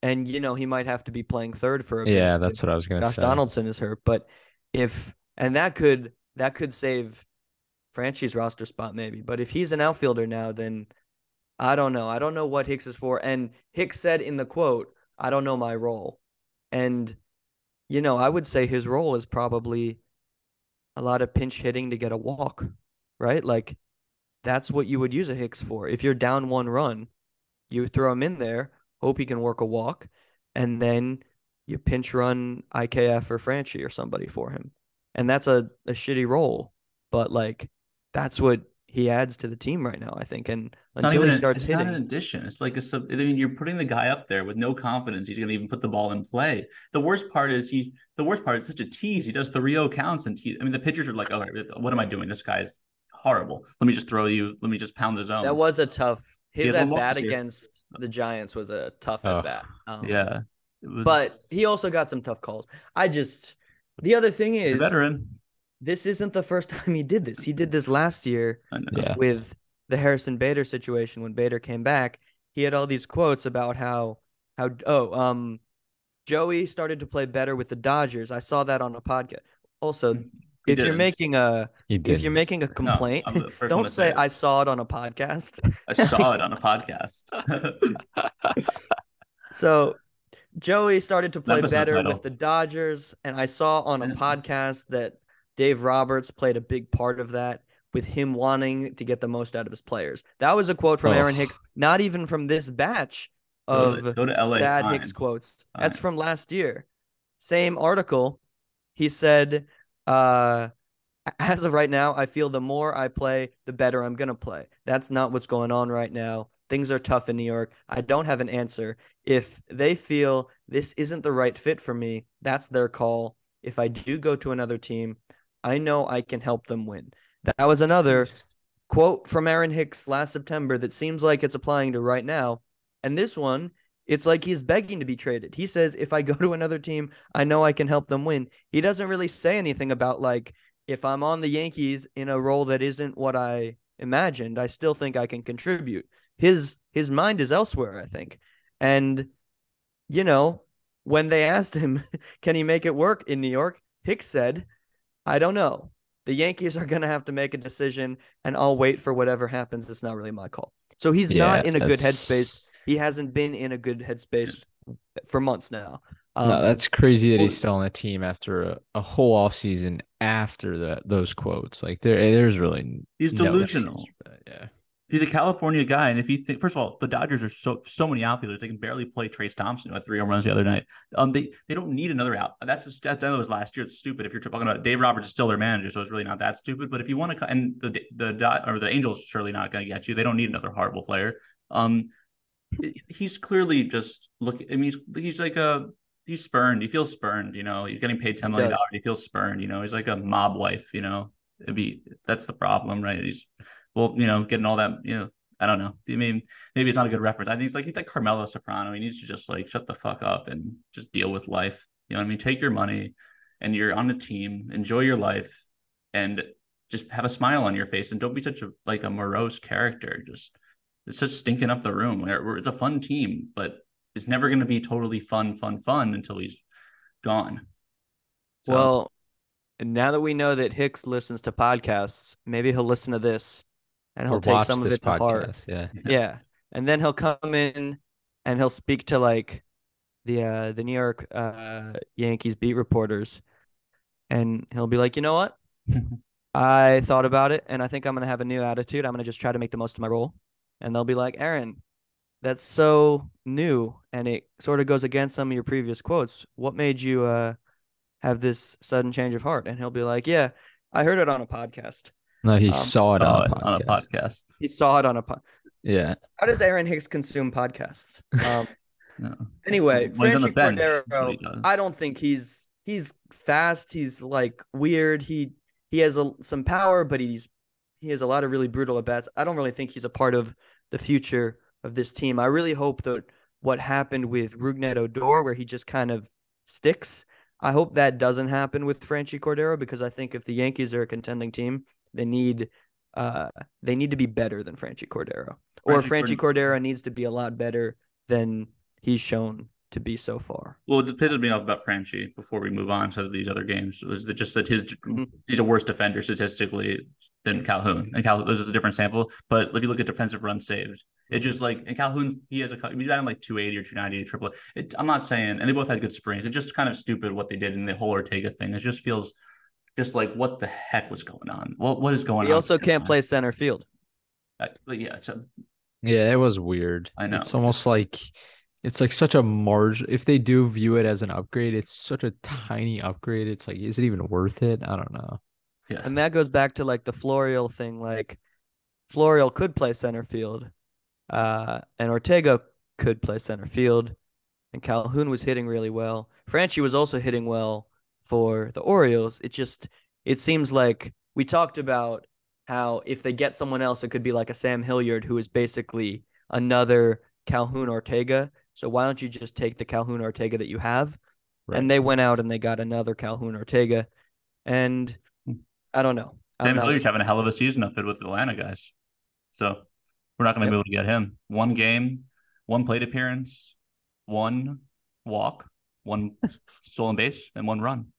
and you know, he might have to be playing third for a bit Yeah, if that's what I was gonna Josh say. Donaldson is hurt, but if and that could that could save Franchy's roster spot maybe. But if he's an outfielder now, then I don't know. I don't know what Hicks is for. And Hicks said in the quote, I don't know my role. And you know, I would say his role is probably a lot of pinch hitting to get a walk, right? Like that's what you would use a Hicks for. If you're down one run, you throw him in there, hope he can work a walk, and then you pinch run IKF or Franchy or somebody for him. And that's a, a shitty role. But like that's what he adds to the team right now, I think. And until he an- starts it's not an addition. It's like a sub. I mean, you're putting the guy up there with no confidence. He's going to even put the ball in play. The worst part is he's the worst part. It's such a tease. He does the Rio counts, and he. I mean, the pitchers are like, "Oh, what am I doing? This guy's horrible. Let me just throw you. Let me just pound the zone." that was a tough his at bat against the Giants was a tough Ugh. at bat. Um, yeah. Was But he also got some tough calls. I just the other thing a is veteran. this isn't the first *laughs* time he did this. He did this last year Yeah. with the Harrison Bader situation when Bader came back. He had all these quotes about how how oh um Joey started to play better with the Dodgers. I saw that on a podcast. Also, He if you're making a if you're making a complaint, I'm the first one don't say say. I saw it on a podcast. I saw it on a *laughs* podcast. *laughs* So Joey started to play better title. with the Dodgers, and I saw on a podcast that Dave Roberts played a big part of that with him wanting to get the most out of his players. That was a quote from Aaron Oh. Hicks, not even from this batch go, of to, go to LA. bad fine. Hicks quotes. That's from last year. Same article. He said, uh, as of right now, I feel the more I play, the better I'm going to play. That's not what's going on right now. Things are tough in New York. I don't have an answer. If they feel this isn't the right fit for me, that's their call. If I do go to another team, I know I can help them win. That was another quote from Aaron Hicks last September that seems like it's applying to right now. And this one, it's like he's begging to be traded. He says, if I go to another team, I know I can help them win. He doesn't really say anything about, like, if I'm on the Yankees in a role that isn't what I imagined, I still think I can contribute. His his mind is elsewhere, I think. And you know, when they asked him, *laughs* can he make it work in New York? Hicks said, I don't know. The Yankees are going to have to make a decision and I'll wait for whatever happens. It's not really my call. So he's not in a good headspace. He hasn't been in a good headspace for months now. Um, no, that's crazy that he's still on the team after a, a whole offseason after that those quotes. Like there there's really He's no delusional. excuse for Yeah. He's a California guy, and if you think, first of all, the Dodgers are so so many outfielders. They can barely play Trayce Thompson who had three home runs the other night. Um, they they don't need another out. That's just that, that was last year. It's stupid. If you're talking about Dave Roberts is still their manager, so it's really not that stupid. But if you want to, and the the or the Angels are surely not going to get you. They don't need another horrible player. Um, he's clearly just look. I mean, he's, he's like a he's spurned. He feels spurned. You know, he's getting paid ten million dollars. He, he feels spurned. You know, he's like a mob wife. You know, it'd be that's the problem, right? He's well, you know, getting all that. You know, I don't know. I mean, maybe it's not a good reference. I think it's like he's like Carmelo Soprano. He needs to just like shut the fuck up and just deal with life. You know what I mean? Take your money, and you're on the team. Enjoy your life, and just have a smile on your face, and don't be such a like a morose character. Just it's just stinking up the room. It's a fun team, but it's never going to be totally fun, fun, fun until he's gone. So. Well, now that we know that Hicks listens to podcasts, maybe he'll listen to this and he'll take some of it podcast, to heart. Yeah. *laughs* Yeah. And then he'll come in and he'll speak to like the uh the New York uh Yankees beat reporters and he'll be like, "You know what? *laughs* I thought about it and I think I'm going to have a new attitude. I'm going to just try to make the most of my role." And they'll be like, "Aaron, that's so new and it sort of goes against some of your previous quotes. What made you uh have this sudden change of heart?" And he'll be like, "Yeah, I heard it on a podcast." No, he um, saw it on, a on, a podcast. He saw it on a podcast. Yeah. How does Aaron Hicks consume podcasts? Um, *laughs* no. Anyway, well, Franchy Cordero, I don't think he's he's fast. He's like weird. He he has a, some power, but he's he has a lot of really brutal at bats. I don't really think he's a part of the future of this team. I really hope that what happened with Rougned Odor, where he just kind of sticks, I hope that doesn't happen with Franchy Cordero because I think if the Yankees are a contending team, they need uh they need to be better than Franchy Cordero. Or Franchy Cordero needs to be a lot better than he's shown to be so far. Well, it pisses me off about Franchy before we move on to these other games was that just that his mm-hmm. he's a worse defender statistically than Calhoun. And Calhoun this is a different sample, but if you look at defensive runs saved, it just like and Calhoun he has a he's batting like 280 or 298 triple. It, I'm not saying and they both had good springs. It's just kind of stupid what they did in the whole Ortega thing. It just feels just like what the heck was going on? What what is going he on? He also can't play center field. Uh, yeah, so yeah, it was weird. I know. It's almost like it's like such a margin. If they do view it as an upgrade, it's such a tiny upgrade. It's like, is it even worth it? I don't know. Yeah, and that goes back to like the Florial thing. Like Florial could play center field, uh, and Ortega could play center field, and Calhoun was hitting really well. Franchy was also hitting well for the Orioles. It just it seems like we talked about how if they get someone else, it could be like a Sam Hilliard who is basically another Calhoun Ortega. So why don't you just take the Calhoun Ortega that you have? Right. And they went out and they got another Calhoun Ortega. And I don't know. Sam Hilliard's having a hell of a season up there with the Atlanta guys. So we're not going to yep. be able to get him. One game, one plate appearance, one walk, one stolen base, and one run.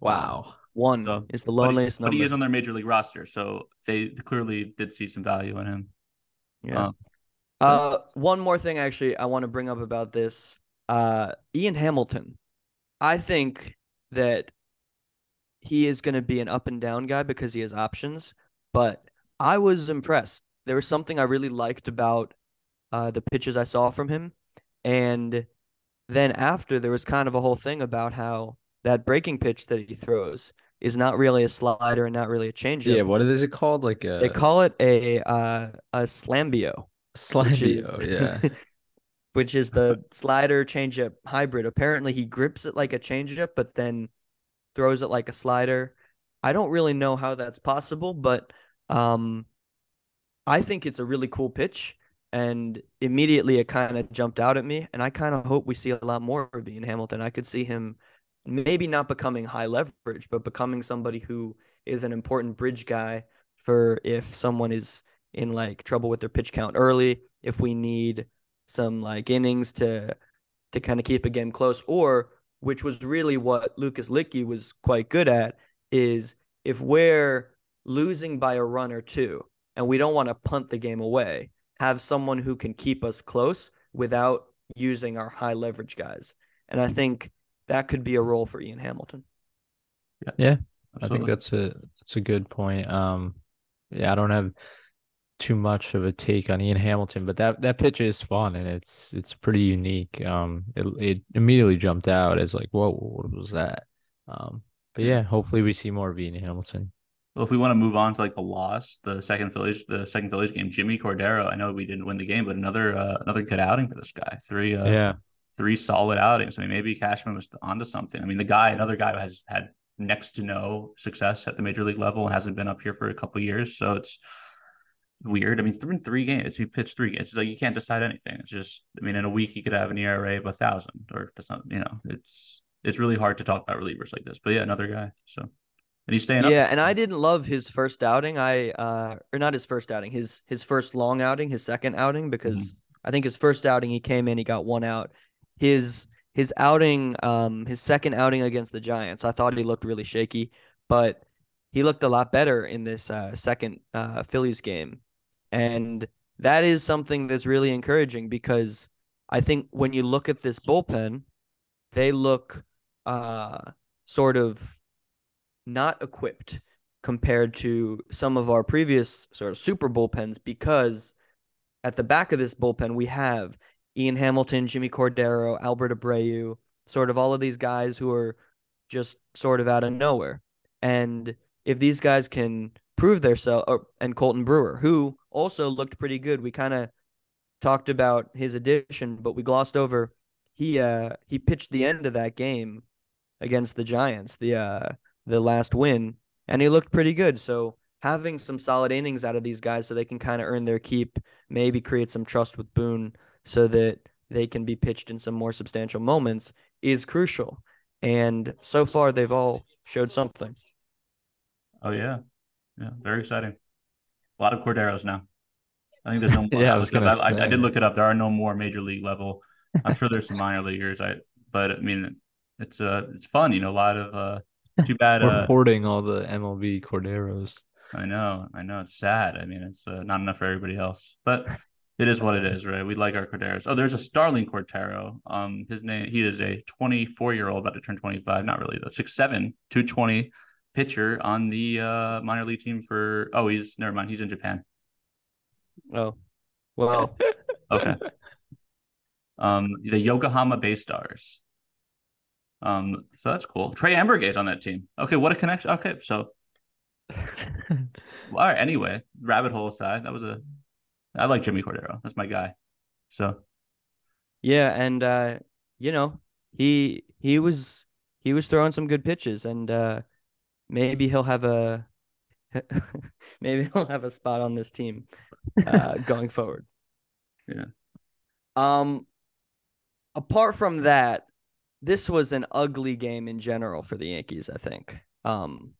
Wow. One so, is the loneliest but he, but he, is on their major league roster, so they clearly did see some value in him. Yeah. Um, so. Uh, one more thing, actually, I want to bring up about this. Uh, Ian Hamilton. I think that he is going to be an up and down guy because he has options, but I was impressed. There was something I really liked about uh, the pitches I saw from him, and then after there was kind of a whole thing about how that breaking pitch that he throws is not really a slider and not really a changeup. Yeah, what is it called? Like a... they call it a uh, a slambio. Slambio, is, yeah. *laughs* which is the slider changeup hybrid. Apparently, he grips it like a changeup, but then throws it like a slider. I don't really know how that's possible, but um, I think it's a really cool pitch. And immediately it kind of jumped out at me. And I kind of hope we see a lot more of Ian Hamilton. I could see him maybe not becoming high leverage, but becoming somebody who is an important bridge guy for if someone is in like trouble with their pitch count early, if we need some like innings to to kind of keep a game close, or which was really what Lucas Luetge was quite good at, is if we're losing by a run or two and we don't want to punt the game away, have someone who can keep us close without using our high leverage guys. And I think that could be a role for Ian Hamilton. Yeah, yeah I think that's a that's a good point. Um, yeah, I don't have too much of a take on Ian Hamilton, but that that pitch is fun and it's it's pretty unique. Um, it it immediately jumped out as like, whoa, what was that? Um, but yeah, hopefully we see more of Ian Hamilton. Well, if we want to move on to like the loss, the second Phillies, the second Phillies game, Jimmy Cordero. I know we didn't win the game, but another uh, another good outing for this guy. Three, uh, yeah, three solid outings. I mean, maybe Cashman was onto something. I mean, the guy, another guy has had next to no success at the major league level and hasn't been up here for a couple years. So it's weird. I mean, through three games, he pitched three games. It's like you can't decide anything. It's just, I mean, in a week he could have an ERA of a thousand or something. You know, it's it's really hard to talk about relievers like this. But yeah, another guy. So and he's staying yeah, up. and I didn't love his first outing. I uh or not his first outing, his his first long outing, his second outing, because Mm-hmm. I think his first outing he came in, he got one out. His his outing, um, his second outing against the Giants, I thought he looked really shaky, but he looked a lot better in this uh, second uh, Phillies game, and that is something that's really encouraging because I think when you look at this bullpen, they look uh, sort of not equipped compared to some of our previous sort of super bullpens because at the back of this bullpen we have Ian Hamilton, Jimmy Cordero, Albert Abreu, sort of all of these guys who are just sort of out of nowhere. And if these guys can prove themselves, and Colten Brewer, who also looked pretty good, we kind of talked about his addition, but we glossed over he uh he pitched the end of that game against the Giants, the uh the last win, and he looked pretty good. So having some solid innings out of these guys so they can kind of earn their keep, maybe create some trust with Boone so that they can be pitched in some more substantial moments is crucial. And so far they've all showed something. Oh yeah, yeah, very exciting. A lot of Corderos now. I think there's no *laughs* more. Yeah, I I, was gonna I, I did look it up. There are no more major league level. I'm sure there's some *laughs* minor leaguers. I, but I mean, it's uh, it's fun. You know, a lot of uh. Too bad. *laughs* We're Uh, hoarding all the MLB Corderos. I know, I know. It's sad. I mean, it's uh, not enough for everybody else, but it is what it is, right? We like our Corderos. Oh, there's a Starling Cordero. Um, his name. He is a 24 year old, about to turn 25. Not really though. Six seven, 220 pitcher on the uh minor league team for. Oh, he's never mind. He's in Japan. Oh, well, *laughs* Okay. um, the Yokohama Bay Stars. Um, so that's cool. Trey Ambergay's on that team. Okay, what a connection. Okay, so *laughs* all right. Anyway, rabbit hole aside, that was a. I like Jimmy Cordero. That's my guy. So yeah, and uh, you know, he he was he was throwing some good pitches, and uh, maybe he'll have a *laughs* maybe he'll have a spot on this team uh, *laughs* going forward. Yeah. Um. Apart from that, this was an ugly game in general for the Yankees. I think. Um.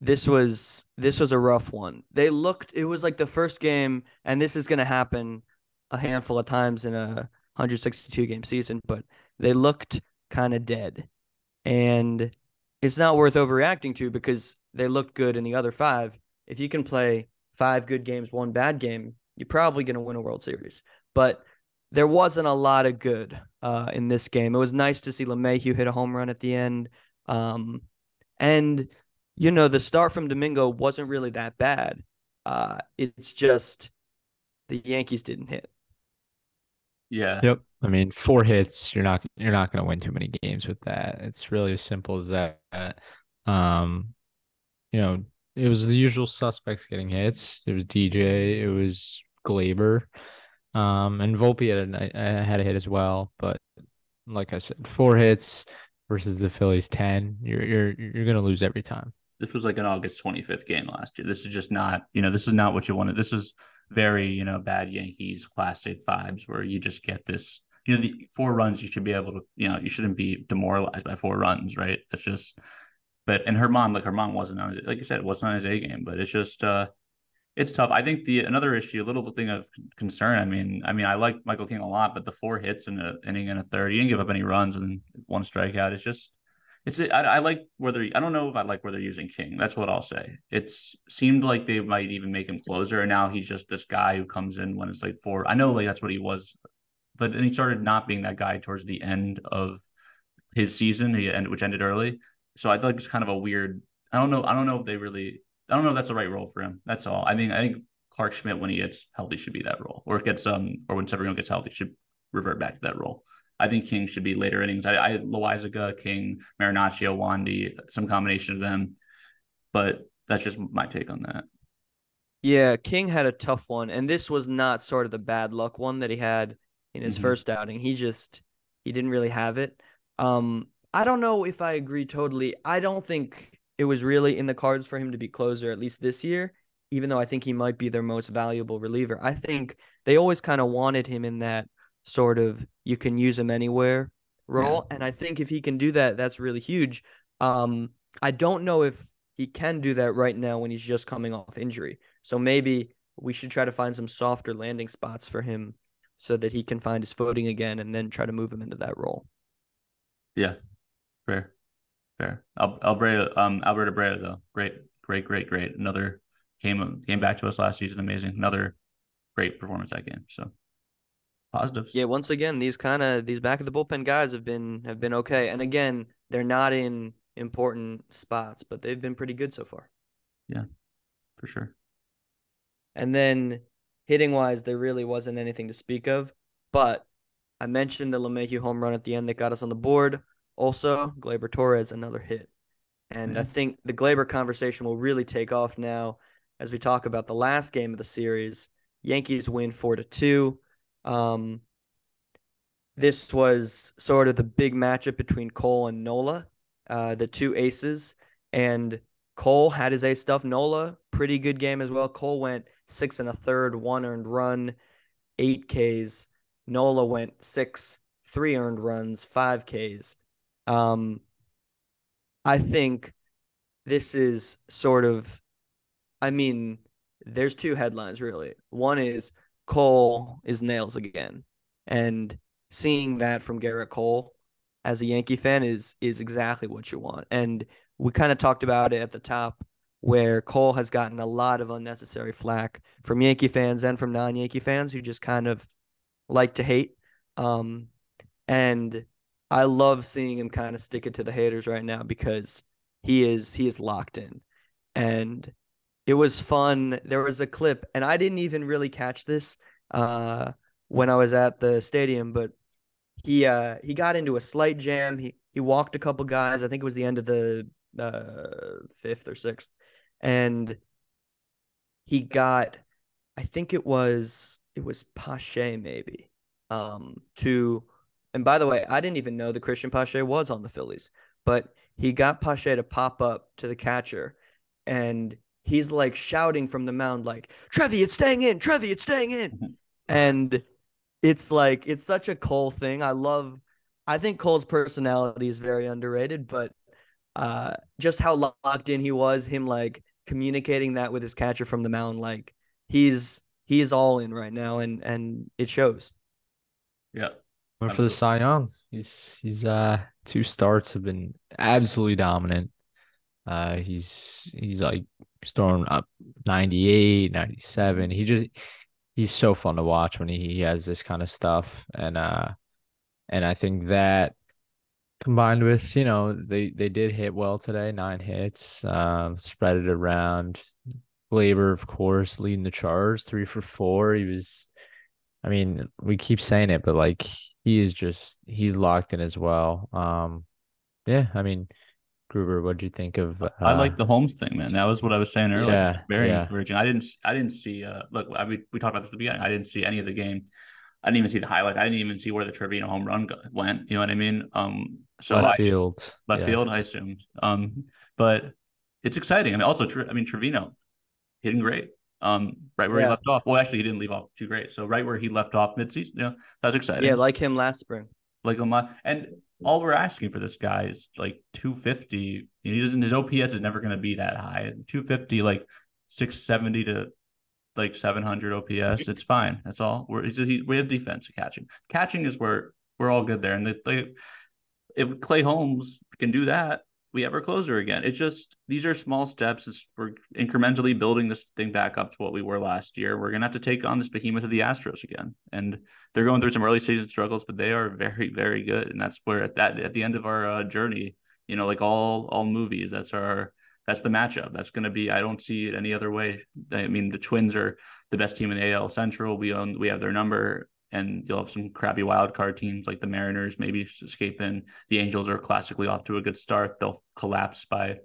This was this was a rough one. They looked. It was like the first game, and this is going to happen a handful of times in a 162 game season, but they looked kind of dead. And it's not worth overreacting to because they looked good in the other five. If you can play five good games, one bad game, you're probably going to win a World Series. But there wasn't a lot of good uh, in this game. It was nice to see LeMahieu hit a home run at the end. Um, and, you know, the start from Domingo wasn't really that bad. Uh, it's just the Yankees didn't hit. yeah, Yep. I mean, four hits, you're not you're not going to win too many games with that. It's really as simple as that. Um, you know, it was the usual suspects getting hits. It was DJ, it was Gleyber, um, and Volpe had a, uh, had a hit as well. But like I said, four hits versus the Phillies ten. You're you're you're going to lose every time. This was like an August 25th game last year. This is just not, you know, this is not what you wanted. This is very, you know, bad Yankees classic vibes where you just get this, you know, the four runs you should be able to, you know, you shouldn't be demoralized by four runs, right? It's just, but and Germán, like Germán wasn't on his, like you said, wasn't on his A game, but it's just, uh, it's tough. I think the another issue, a little thing of concern. I mean, I mean, I like Michael King a lot, but the four hits in an inning and a third, he didn't give up any runs and one strikeout. It's just, it's I, I like whether I don't know if I like where they're using King. That's what I'll say. It's seemed like they might even make him closer, and now he's just this guy who comes in when it's like four. I know like that's what he was, but then he started not being that guy towards the end of his season, which ended early. So I like it's kind of a weird. I don't know. I don't know if they really. I don't know if that's the right role for him. That's all. I mean, I think Clarke Schmidt when he gets healthy should be that role, or gets um, or when Severino gets healthy should revert back to that role. I think King should be later innings. I, I Loáisiga, King, Marinaccio, Wandy, some combination of them. But that's just my take on that. Yeah, King had a tough one, and this was not sort of the bad luck one that he had in his Mhm. first outing. He just he didn't really have it. Um, I don't know if I agree totally. I don't think it was really in the cards for him to be closer at least this year, even though I think he might be their most valuable reliever. I think they always kind of wanted him in that sort of you can use him anywhere role, yeah. and I think if he can do that, that's really huge. Um, I don't know if he can do that right now when he's just coming off injury. So maybe we should try to find some softer landing spots for him so that he can find his footing again and then try to move him into that role. Yeah. Fair. Fair. Al- Alberto, um, Albert Abreu, though. Great, great, great, great. Another came came back to us last season. Amazing. Another great performance that game. So positives. Yeah, once again, these kind of these back of the bullpen guys have been have been okay. And again, they're not in important spots, but they've been pretty good so far. Yeah, for sure. And then hitting wise, there really wasn't anything to speak of. But I mentioned the LeMahieu home run at the end that got us on the board. Also, Gleyber Torres, another hit. And yeah. I think the Gleyber conversation will really take off now as we talk about the last game of the series. Yankees win four to two. Um, this was sort of the big matchup between Cole and Nola, uh, the two aces. And Cole had his ace stuff. Nola, pretty good game as well. Cole went six and a third, one earned run, eight Ks. Nola went six, three earned runs, five Ks. Um, I think this is sort of, I mean, there's two headlines really. One is Cole is nails again, and seeing that from Gerrit Cole as a Yankee fan is is exactly what you want. And we kind of talked about it at the top where Cole has gotten a lot of unnecessary flack from Yankee fans and from non-Yankee fans who just kind of like to hate. Um, and I love seeing him kind of stick it to the haters right now because he is he is locked in. And it was fun. There was a clip, and I didn't even really catch this uh, when I was at the stadium, but he uh, he got into a slight jam. He he walked a couple guys. I think it was the end of the uh, fifth or sixth, and he got, I think it was it was Pache maybe, um, to, and by the way, I didn't even know the Cristian Pache was on the Phillies, but he got Pache to pop up to the catcher, and he's like shouting from the mound like Trevi, it's staying in, Trevi, it's staying in, *laughs* and it's like it's such a Cole thing. I love. I think Cole's personality is very underrated, but uh, just how locked in he was, him like communicating that with his catcher from the mound, like he's he's all in right now, and and it shows. Yeah. Went for the Cy Young. He's he's uh two starts have been absolutely dominant. Uh he's he's like throwing up 98, 97. He just he's so fun to watch when he, he has this kind of stuff. And uh and I think that combined with you know they they did hit well today nine hits um spread it around Labor, of course leading the charge three for four he was i mean we keep saying it but like he is just he's locked in as well um yeah i mean Gruber, what do you think of? Uh, I like the Holmes thing, man. That was what I was saying earlier. Yeah, very yeah. encouraging. I didn't, I didn't see. Uh, look, I mean, we talked about this at the beginning. I didn't see any of the game. I didn't even see the highlight. I didn't even see where the Trevino home run went. You know what I mean? Um, so left I, field, left yeah. field, I assumed. Um, but it's exciting. I mean, also, I mean, Trevino hitting great. Um, right where yeah. he left off. Well, actually, he didn't leave off too great. So right where he left off midseason, you know, that's exciting. Yeah, like him last spring. Like him last, and all we're asking for this guy is like 250. He doesn't. His OPS is never going to be that high. 250, like 670 to like 700 OPS. It's fine. That's all. We're he's, he's, we have defense catching. Catching is where we're all good there. And the, the if Clay Holmes can do that, we have our closer again. It's just these are small steps. It's, we're incrementally building this thing back up to what we were last year. We're gonna have to take on this behemoth of the Astros again, and they're going through some early season struggles, but they are very, very good. And that's where at that at the end of our uh, journey, you know, like all all movies, that's our that's the matchup. That's going to be. I don't see it any other way. I mean, the Twins are the best team in the AL Central. We own. We have their number, and you'll have some crappy wild card teams like the Mariners maybe escaping. The Angels are classically off to a good start. They'll collapse by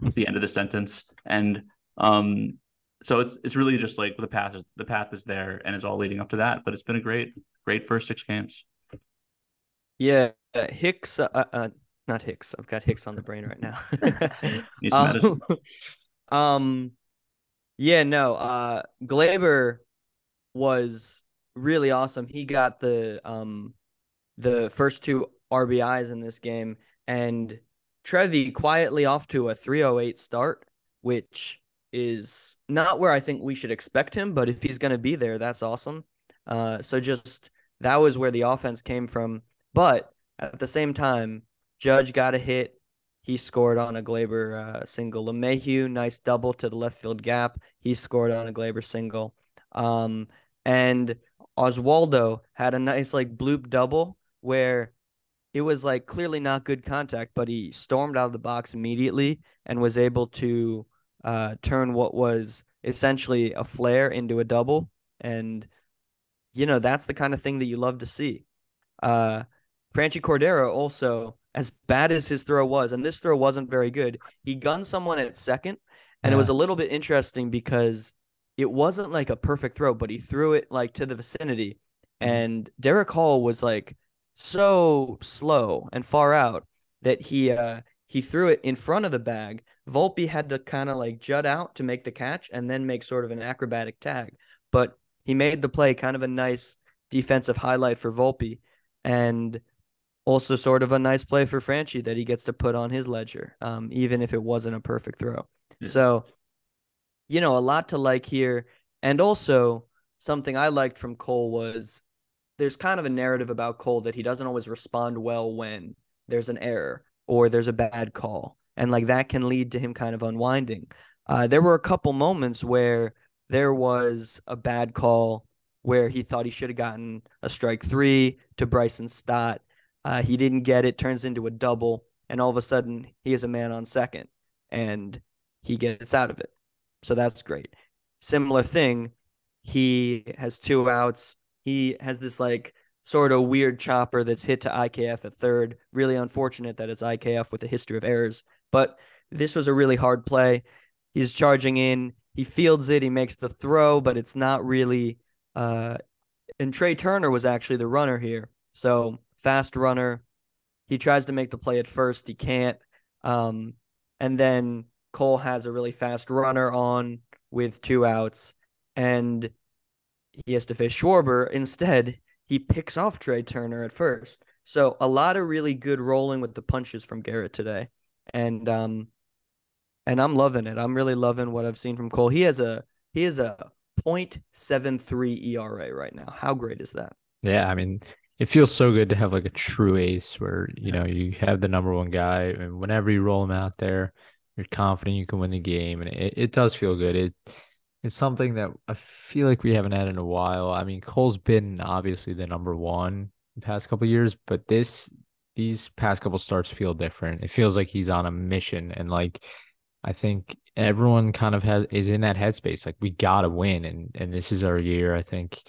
the end of the sentence, and um, so it's it's really just like the path is the path is there, and it's all leading up to that. But it's been a great great first six games. Yeah, uh, Hicks. Uh, uh, not Hicks. I've got Hicks on the brain right now. Need some medicine. um, *laughs* um, yeah, no. Uh, Gleyber was really awesome. He got the um, the first two RBIs in this game, and Trevi quietly off to a 308 start, which is not where I think we should expect him, but if he's going to be there, that's awesome. Uh, so just that was where the offense came from. But at the same time, Judge got a hit. He scored on a Gleyber uh, single. LeMahieu, nice double to the left field gap. He scored on a Gleyber single. Um, and Oswaldo had a nice like bloop double where it was like clearly not good contact, but he stormed out of the box immediately and was able to uh, turn what was essentially a flare into a double. And, you know, that's the kind of thing that you love to see. Uh, Franchy Cordero also, as bad as his throw was, and this throw wasn't very good, he gunned someone at second. And yeah. it was a little bit interesting because it wasn't like a perfect throw, but he threw it like to the vicinity. Mm-hmm. And Derek Hall was like so slow and far out that he uh he threw it in front of the bag. Volpe had to kind of like jut out to make the catch and then make sort of an acrobatic tag. But he made the play kind of a nice defensive highlight for Volpe and also sort of a nice play for Franchy that he gets to put on his ledger, um, even if it wasn't a perfect throw. Yeah. So, you know, a lot to like here. And also something I liked from Cole was there's kind of a narrative about Cole that he doesn't always respond well when there's an error or there's a bad call. And like that can lead to him kind of unwinding. Uh, there were a couple moments where there was a bad call where he thought he should have gotten a strike three to Bryson Stott. Uh, he didn't get it, turns into a double, and all of a sudden he is a man on second and he gets out of it. So that's great. Similar thing, he has two outs. He has this like sort of weird chopper that's hit to IKF at third. Really unfortunate that it's IKF with a history of errors. But this was a really hard play. He's charging in. He fields it. He makes the throw, but it's not really. Uh, and Trey Turner was actually the runner here. So fast runner. He tries to make the play at first. He can't. Um, and then Cole has a really fast runner on with two outs. And he has to face Schwarber. Instead, he picks off Trey Turner at first. So a lot of really good rolling with the punches from Gerrit today. And um and I'm loving it. I'm really loving what I've seen from Cole. He has a he has a 0.73 ERA right now. How great is that? Yeah, I mean, it feels so good to have like a true ace where, you know, you have the number one guy and whenever you roll him out there, you're confident you can win the game. And it, it does feel good. It it's something that I feel like we haven't had in a while. I mean, Cole's been obviously the number one the past couple years, but this these past couple starts feel different. It feels like he's on a mission, and like I think everyone kind of has is in that headspace. Like we gotta win, and and this is our year. I think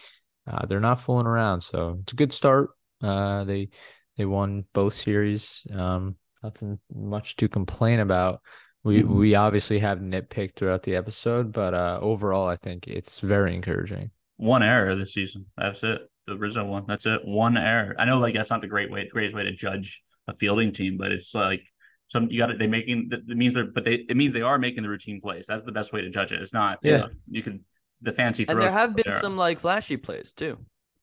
uh, they're not fooling around, so it's a good start. Uh, they they won both series. Um, nothing much to complain about. We mm-hmm. we obviously have nitpicked throughout the episode, but uh, overall, I think it's very encouraging. One error this season. That's it. The Rizzo one. That's it. One error. I know, like that's not the great way, greatest way to judge a fielding team, but it's like some you got it. They making it means they're, but they it means they are making the routine plays. That's the best way to judge it. It's not. Yeah. You, know, you could the fancy. And there have been there. some like flashy plays too.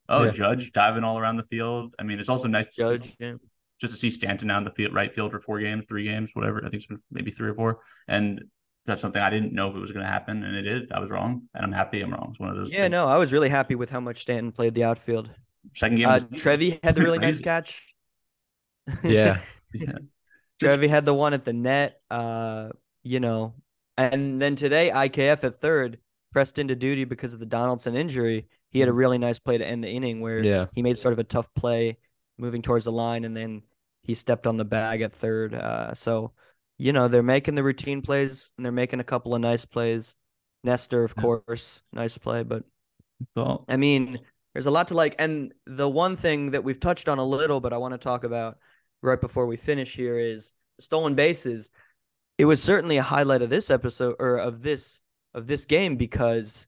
Oh, yeah. Judge diving all around the field. I mean, it's also nice. Judge. Yeah just to see Stanton down the field, right field for four games, three games, whatever. I think it's been maybe three or four. And that's something I didn't know if it was going to happen, and it did. I was wrong, and I'm happy I'm wrong. It's one of those. Yeah, things. no, I was really happy with how much Stanton played the outfield. Second game, uh, Trevi had the *laughs* really nice catch. Yeah, *laughs* yeah. Trevi had the one at the net. Uh, you know, and then today IKF at third pressed into duty because of the Donaldson injury. He had a mm. really nice play to end the inning where yeah. he made sort of a tough play moving towards the line, and then he stepped on the bag at third. Uh, so, you know, they're making the routine plays and they're making a couple of nice plays. Nestor, of yeah. course, nice play, but well, I mean, there's a lot to like. And the one thing that we've touched on a little, but I want to talk about right before we finish here is stolen bases. It was certainly a highlight of this episode or of this of this game because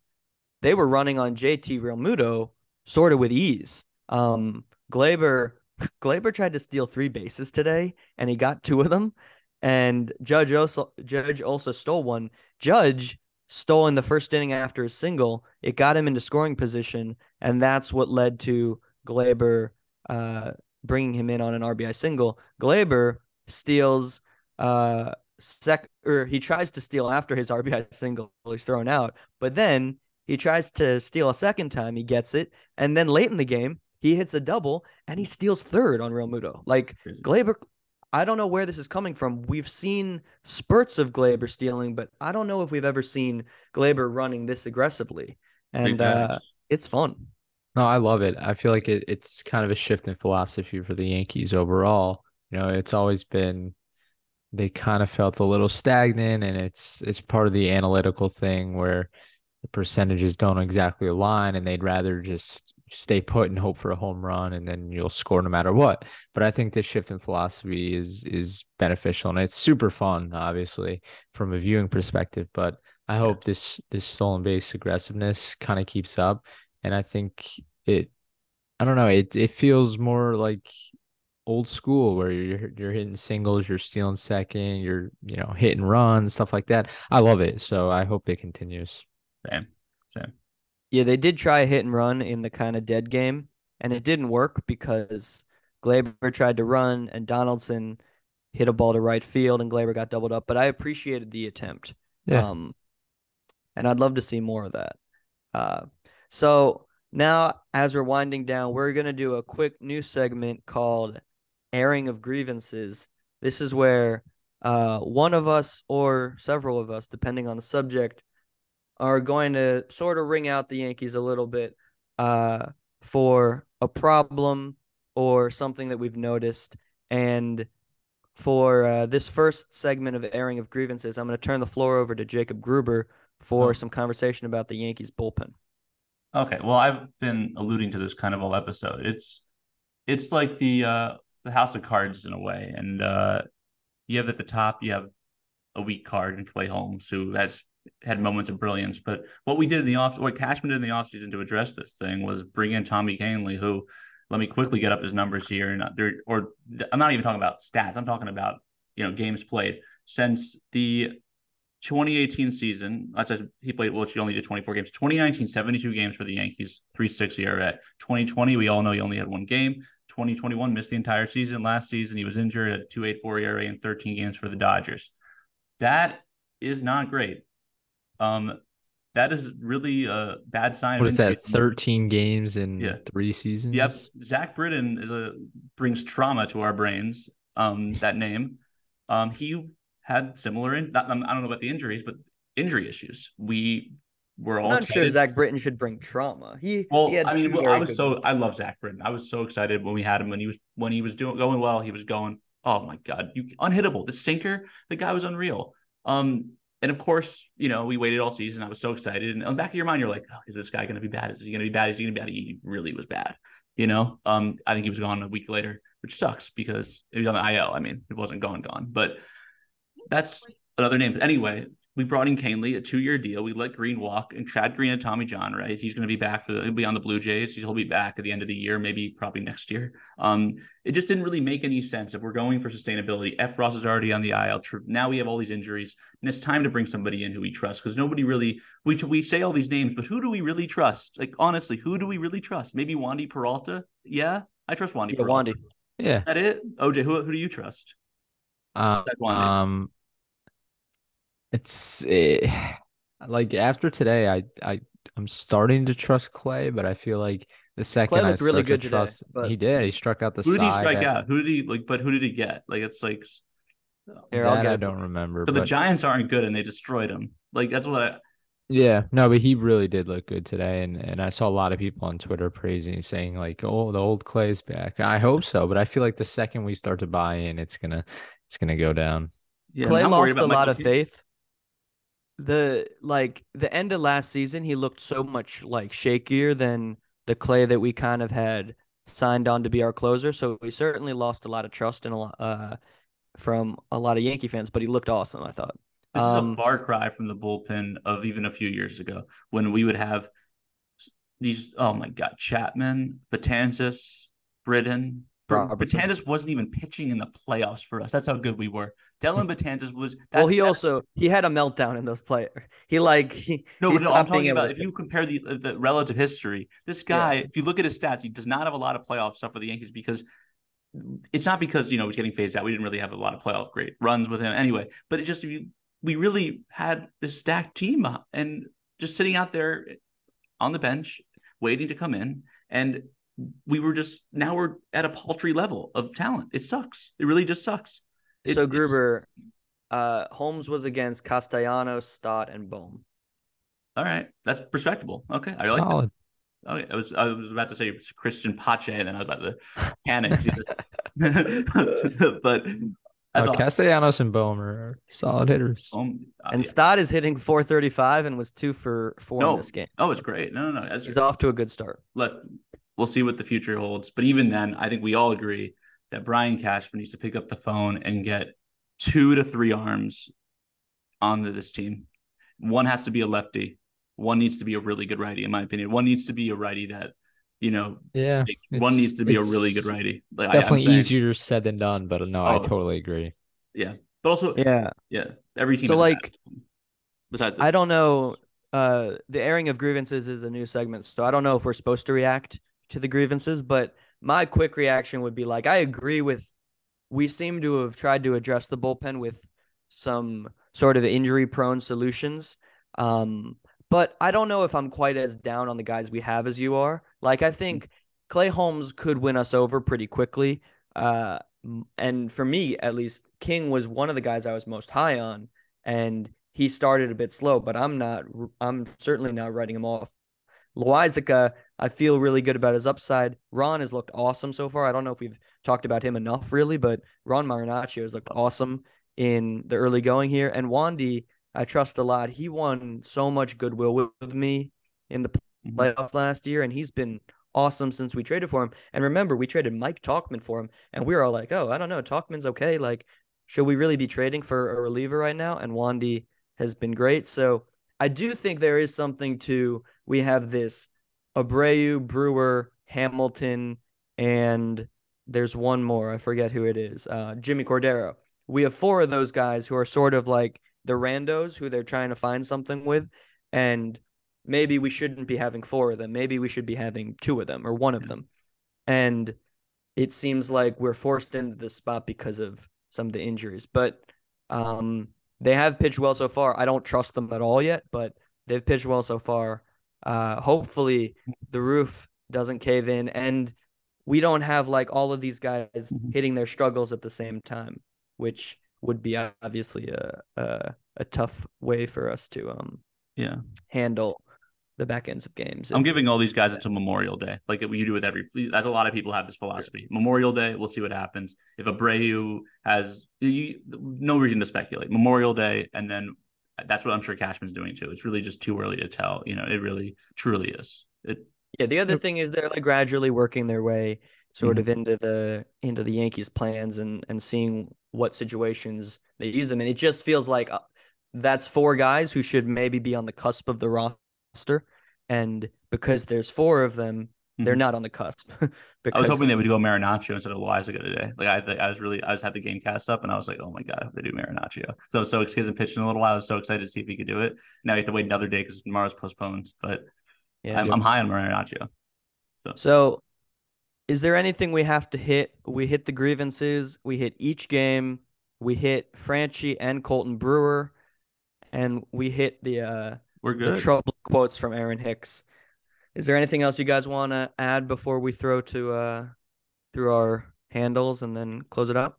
they were running on JT Realmuto sort of with ease. Um, Gleyber Gleyber tried to steal three bases today, and he got two of them. And Judge also Judge also stole one. Judge stole in the first inning after a single. It got him into scoring position, and that's what led to Gleyber uh, bringing him in on an RBI single. Gleyber steals uh, sec or he tries to steal after his RBI single. He's thrown out, but then he tries to steal a second time. He gets it, and then late in the game, he hits a double and he steals third on Realmuto. Like Crazy. Gleyber, I don't know where this is coming from. We've seen spurts of Gleyber stealing, but I don't know if we've ever seen Gleyber running this aggressively, and uh, it's fun. No, I love it. I feel like it, it's kind of a shift in philosophy for the Yankees overall. You know, it's always been they kind of felt a little stagnant, and it's it's part of the analytical thing where the percentages don't exactly align, and they'd rather just stay put and hope for a home run, and then you'll score no matter what. But I think this shift in philosophy is is beneficial, and it's super fun, obviously, from a viewing perspective. But I hope this this stolen base aggressiveness kind of keeps up and I think it I don't know, it it feels more like old school where you're you're hitting singles, you're stealing second, you're you know hitting runs, stuff like that. I love it, so I hope it continues. Same, same. Yeah, they did try a hit and run in the kind of dead game, and it didn't work because Gleyber tried to run and Donaldson hit a ball to right field and Gleyber got doubled up. But I appreciated the attempt. Yeah. Um, and I'd love to see more of that. Uh, so now, as we're winding down, we're going to do a quick new segment called Airing of Grievances. This is where uh, one of us or several of us, depending on the subject, are going to sort of ring out the Yankees a little bit uh, for a problem or something that we've noticed. And for uh, this first segment of airing of grievances, I'm going to turn the floor over to Jacob Gruber for Oh. some conversation about the Yankees bullpen. Okay, well, I've been alluding to this kind of all episode. It's it's like the uh the house of cards in a way, and uh you have at the top you have a weak card in Clay Holmes who has had moments of brilliance. But what we did in the off, what Cashman did in the offseason to address this thing was bring in Tommy Kahnle, who let me quickly get up his numbers here, and uh, there or I'm not even talking about stats. I'm talking about you know games played since the 2018 season, that's just, he played, well, he only did 24 games. 2019, 72 games for the Yankees, 3.6 ERA. 2020, we all know he only had one game. 2021 missed the entire season. Last season, he was injured at 2.84 ERA in 13 games for the Dodgers. That is not great. Um, that is really a bad sign. of What is that? 13 games in Yeah. three seasons? Yep, Zach Britton is a brings trauma to our brains. Um, that name. Um, he had similar. In, not, I don't know about the injuries, but injury issues. We were all I'm not sure. Zach Britton should bring trauma. He, Well, he had I mean, well, I was so games. I love Zach Britton. I was so excited when we had him when he was when he was doing going well. He was going. Oh my god, you unhittable. The sinker, the guy was unreal. Um, and of course, you know, we waited all season. I was so excited, and on the back of your mind, you're like, oh, is this guy going to be bad? Is he going to be bad? Is he going to be bad? He really was bad. You know, um, I think he was gone a week later, which sucks because he was on the IL. I mean, it wasn't gone, gone, but that's another name. But Anyway, we brought in Kahnle, a two-year deal. We let Green walk, and Chad Green and Tommy John. Right, he's going to be back for the, he'll be on the Blue Jays. He'll be back at the end of the year, maybe probably next year. Um, it just didn't really make any sense if we're going for sustainability. F. Ross is already on the IL. Tr- Now we have all these injuries, and it's time to bring somebody in who we trust because nobody really we we say all these names, but who do we really trust? Like honestly, who do we really trust? Maybe Wandy Peralta. Yeah, I trust Wandy. Yeah, Peralta. Wandy. Yeah. Is that it? OJ, who who do you trust? Um, That's Wandy. um it's eh, like after today, I I I'm starting to trust Clay, but I feel like the second I looked really good to today, trust, but- he did. He struck out the Who did he side. strike I- out? Who did he like? But who did he get? Like it's like. Here, I'll get I don't you. remember. But the Giants aren't good, and they destroyed him. Like that's what I. Yeah, no, but he really did look good today, and and I saw a lot of people on Twitter praising, saying like, "Oh, the old Clay's back." I hope so, but I feel like the second we start to buy in, it's gonna it's gonna go down. Yeah, Clay lost a lot Michael of Keaton. faith. The like the end of last season, he looked so much like shakier than the Clay that we kind of had signed on to be our closer. So we certainly lost a lot of trust in a lot uh, from a lot of Yankee fans. But he looked awesome, I thought. This Um, is a far cry from the bullpen of even a few years ago when we would have these. Oh my God, Chapman, Betances, Britton, Robertson. Betances wasn't even pitching in the playoffs for us. That's how good we were. Dellin Betances was. *laughs* well, he that's- also he had a meltdown in those players. He like he, No, no, I'm talking about if you compare the the relative history. This guy, if you look at his stats, he does not have a lot of playoff stuff for the Yankees because it's not because you know he's getting phased out. We didn't really have a lot of playoff great runs with him anyway. But it just if you we really had this stacked team uh, and just sitting out there on the bench waiting to come in and we were just now we're at a paltry level of talent. It sucks. It really just sucks. It- so Gruber, uh, Holmes was against Castellanos, Stott, and Bohm. all right, that's respectable. Okay, I like that. Solid. Okay, I was I was about to say Cristian Pache, and then I was about to panic. 'cause *laughs* he just- *laughs* but that's Oh, awesome. Castellanos and Bohm are solid hitters. Um, uh, And yeah. Stott is hitting 435 and was two for four No. in this game. oh, it's great. No, no, no. That's He's off to a good start. let we'll see what the future holds. But even then, I think we all agree that Brian Cashman needs to pick up the phone and get two to three arms onto this team. One has to be a lefty. One needs to be a really good righty, in my opinion. One needs to be a righty that, you know, Yeah, one needs to be a really good righty. Like I- I'm Definitely easier said than done, but no, I Oh. totally agree. Yeah, but also, yeah, Yeah. every team. So, like, besides, this. I don't know. Uh, the airing of grievances is a new segment, so I don't know if we're supposed to react to the grievances. But my quick reaction would be like, I agree with. We seem to have tried to address the bullpen with some sort of injury-prone solutions. Um, but I don't know if I'm quite as down on the guys we have as you are. Like, I think Clay Holmes could win us over pretty quickly. Uh, and for me, at least, King was one of the guys I was most high on, and he started a bit slow. But I'm not. I'm certainly not writing him off. Loáisiga, I feel really good about his upside. Ron has looked awesome so far. I don't know if we've talked about him enough, really, but Ron Marinaccio has looked awesome in the early going here. And Wandy, I trust a lot. He won so much goodwill with, me in the Mhm. playoffs last year, and he's been awesome since we traded for him. And remember, we traded Mike Tauchman for him, and we were all like, "Oh, I don't know, Tauchman's okay. Like, should we really be trading for a reliever right now?" And Wandy has been great. So I do think there is something to we have this Abreu, Brewer, Hamilton, and there's one more. I forget who it is. Uh, Jimmy Cordero. We have four of those guys who are sort of like the randos who they're trying to find something with, and maybe we shouldn't be having four of them. Maybe we should be having two of them or one of them. And it seems like we're forced into this spot because of some of the injuries. But um, they have pitched well so far. I don't trust them at all yet, but they've pitched well so far. Uh, hopefully, the roof doesn't cave in, and we don't have like all of these guys Mhm. hitting their struggles at the same time, which would be obviously a a, a tough way for us to um yeah, handle the back ends of games. I'm giving all these guys until Memorial Day, like you do with every. That's a lot of people have this philosophy. Memorial Day, we'll see what happens. If Abreu has you, no reason to speculate. Memorial Day, and then that's what I'm sure Cashman's doing too. It's really just too early to tell. You know, it really truly is. It Yeah, the other thing is they're like gradually working their way sort Mhm. of into the into the Yankees plans and and seeing what situations they use them and it just feels like uh, that's four guys who should maybe be on the cusp of the roster and because there's four of them they're Mhm. not on the cusp *laughs* I was hoping they would go Marinaccio instead of Loáisiga today. Like I, I was really, I was had the game cast up, and I was like, oh my god, they do Marinaccio. So, so he hasn't pitched in a little while. I was so excited to see if he could do it. Now you have to wait another day because tomorrow's postponed. But yeah. I'm, I'm high on Marinaccio. So, so, is there anything we have to hit? We hit the grievances. We hit each game. We hit Franchy and Colten Brewer, and we hit the uh, We're the trouble quotes from Aaron Hicks. Is there anything else you guys want to add before we throw to uh through our handles and then close it up?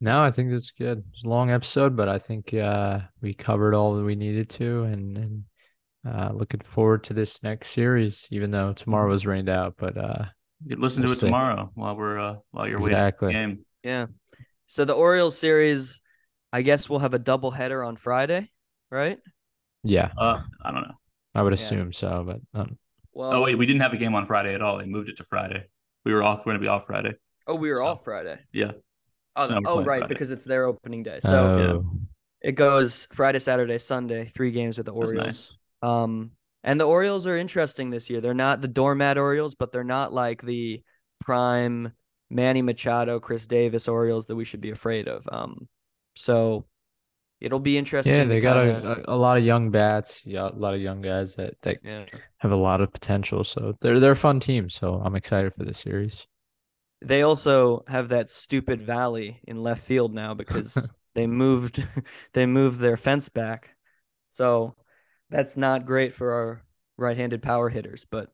No, I think that's good. It's a long episode, but I think uh, we covered all that we needed to, and and uh, looking forward to this next series. Even though tomorrow was rained out, but uh, You can listen to it see. tomorrow while we're uh, while you're Exactly. waiting. for the Game. Yeah. So the Orioles series, I guess we'll have a double header on Friday, right? yeah, Uh, I don't know. I would Yeah. assume so. But um, Well, Oh wait, we didn't have a game on Friday at all. They moved it to Friday. We were off. We're gonna be off Friday. oh, we were so- off Friday. Yeah. Oh, So oh right, Friday. because it's their opening day. So oh, it goes Friday, Saturday, Sunday, three games with the Orioles. nice. Um, and the Orioles are interesting this year. They're not the doormat Orioles, but they're not like the prime Manny Machado, Chris Davis, Orioles that we should be afraid of. Um, so it'll be interesting. Yeah, they got kinda- a, a, lot of young bats, yeah, a lot of young guys that, that yeah. have a lot of potential. So they're they're a fun team. So I'm excited for the series. They also have that stupid valley in left field now because *laughs* they moved *laughs* they moved their fence back. So that's not great for our right-handed power hitters, but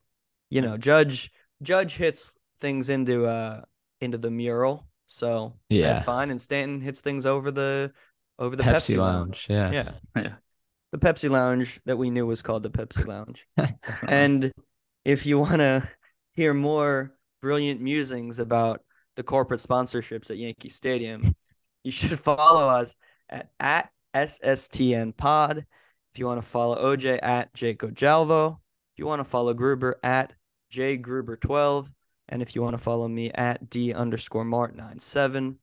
you know, Judge Judge hits things into uh into the mural. So Yeah. that's fine and Stanton hits things over the over the Pepsi, Pepsi, Lounge. Lounge. Yeah. Yeah. *laughs* Yeah. The Pepsi Lounge that we knew was called the Pepsi *laughs* Lounge. And if you want to hear more brilliant musings about the corporate sponsorships at Yankee Stadium, you should *laughs* follow us at, at SSTN Pod. If you want to follow OJ at Jaco Jalvo, if you want to follow Gruber at J Gruber12, and if you want to follow me at D underscore Mart97.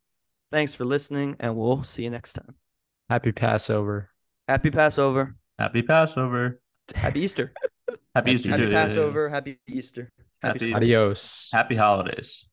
Thanks for listening, and we'll see you next time. Happy Passover. Happy Passover. Happy Passover. Happy Easter. Happy Easter Happy too. Passover. Happy Easter. Happy- Happy Adios. Happy holidays.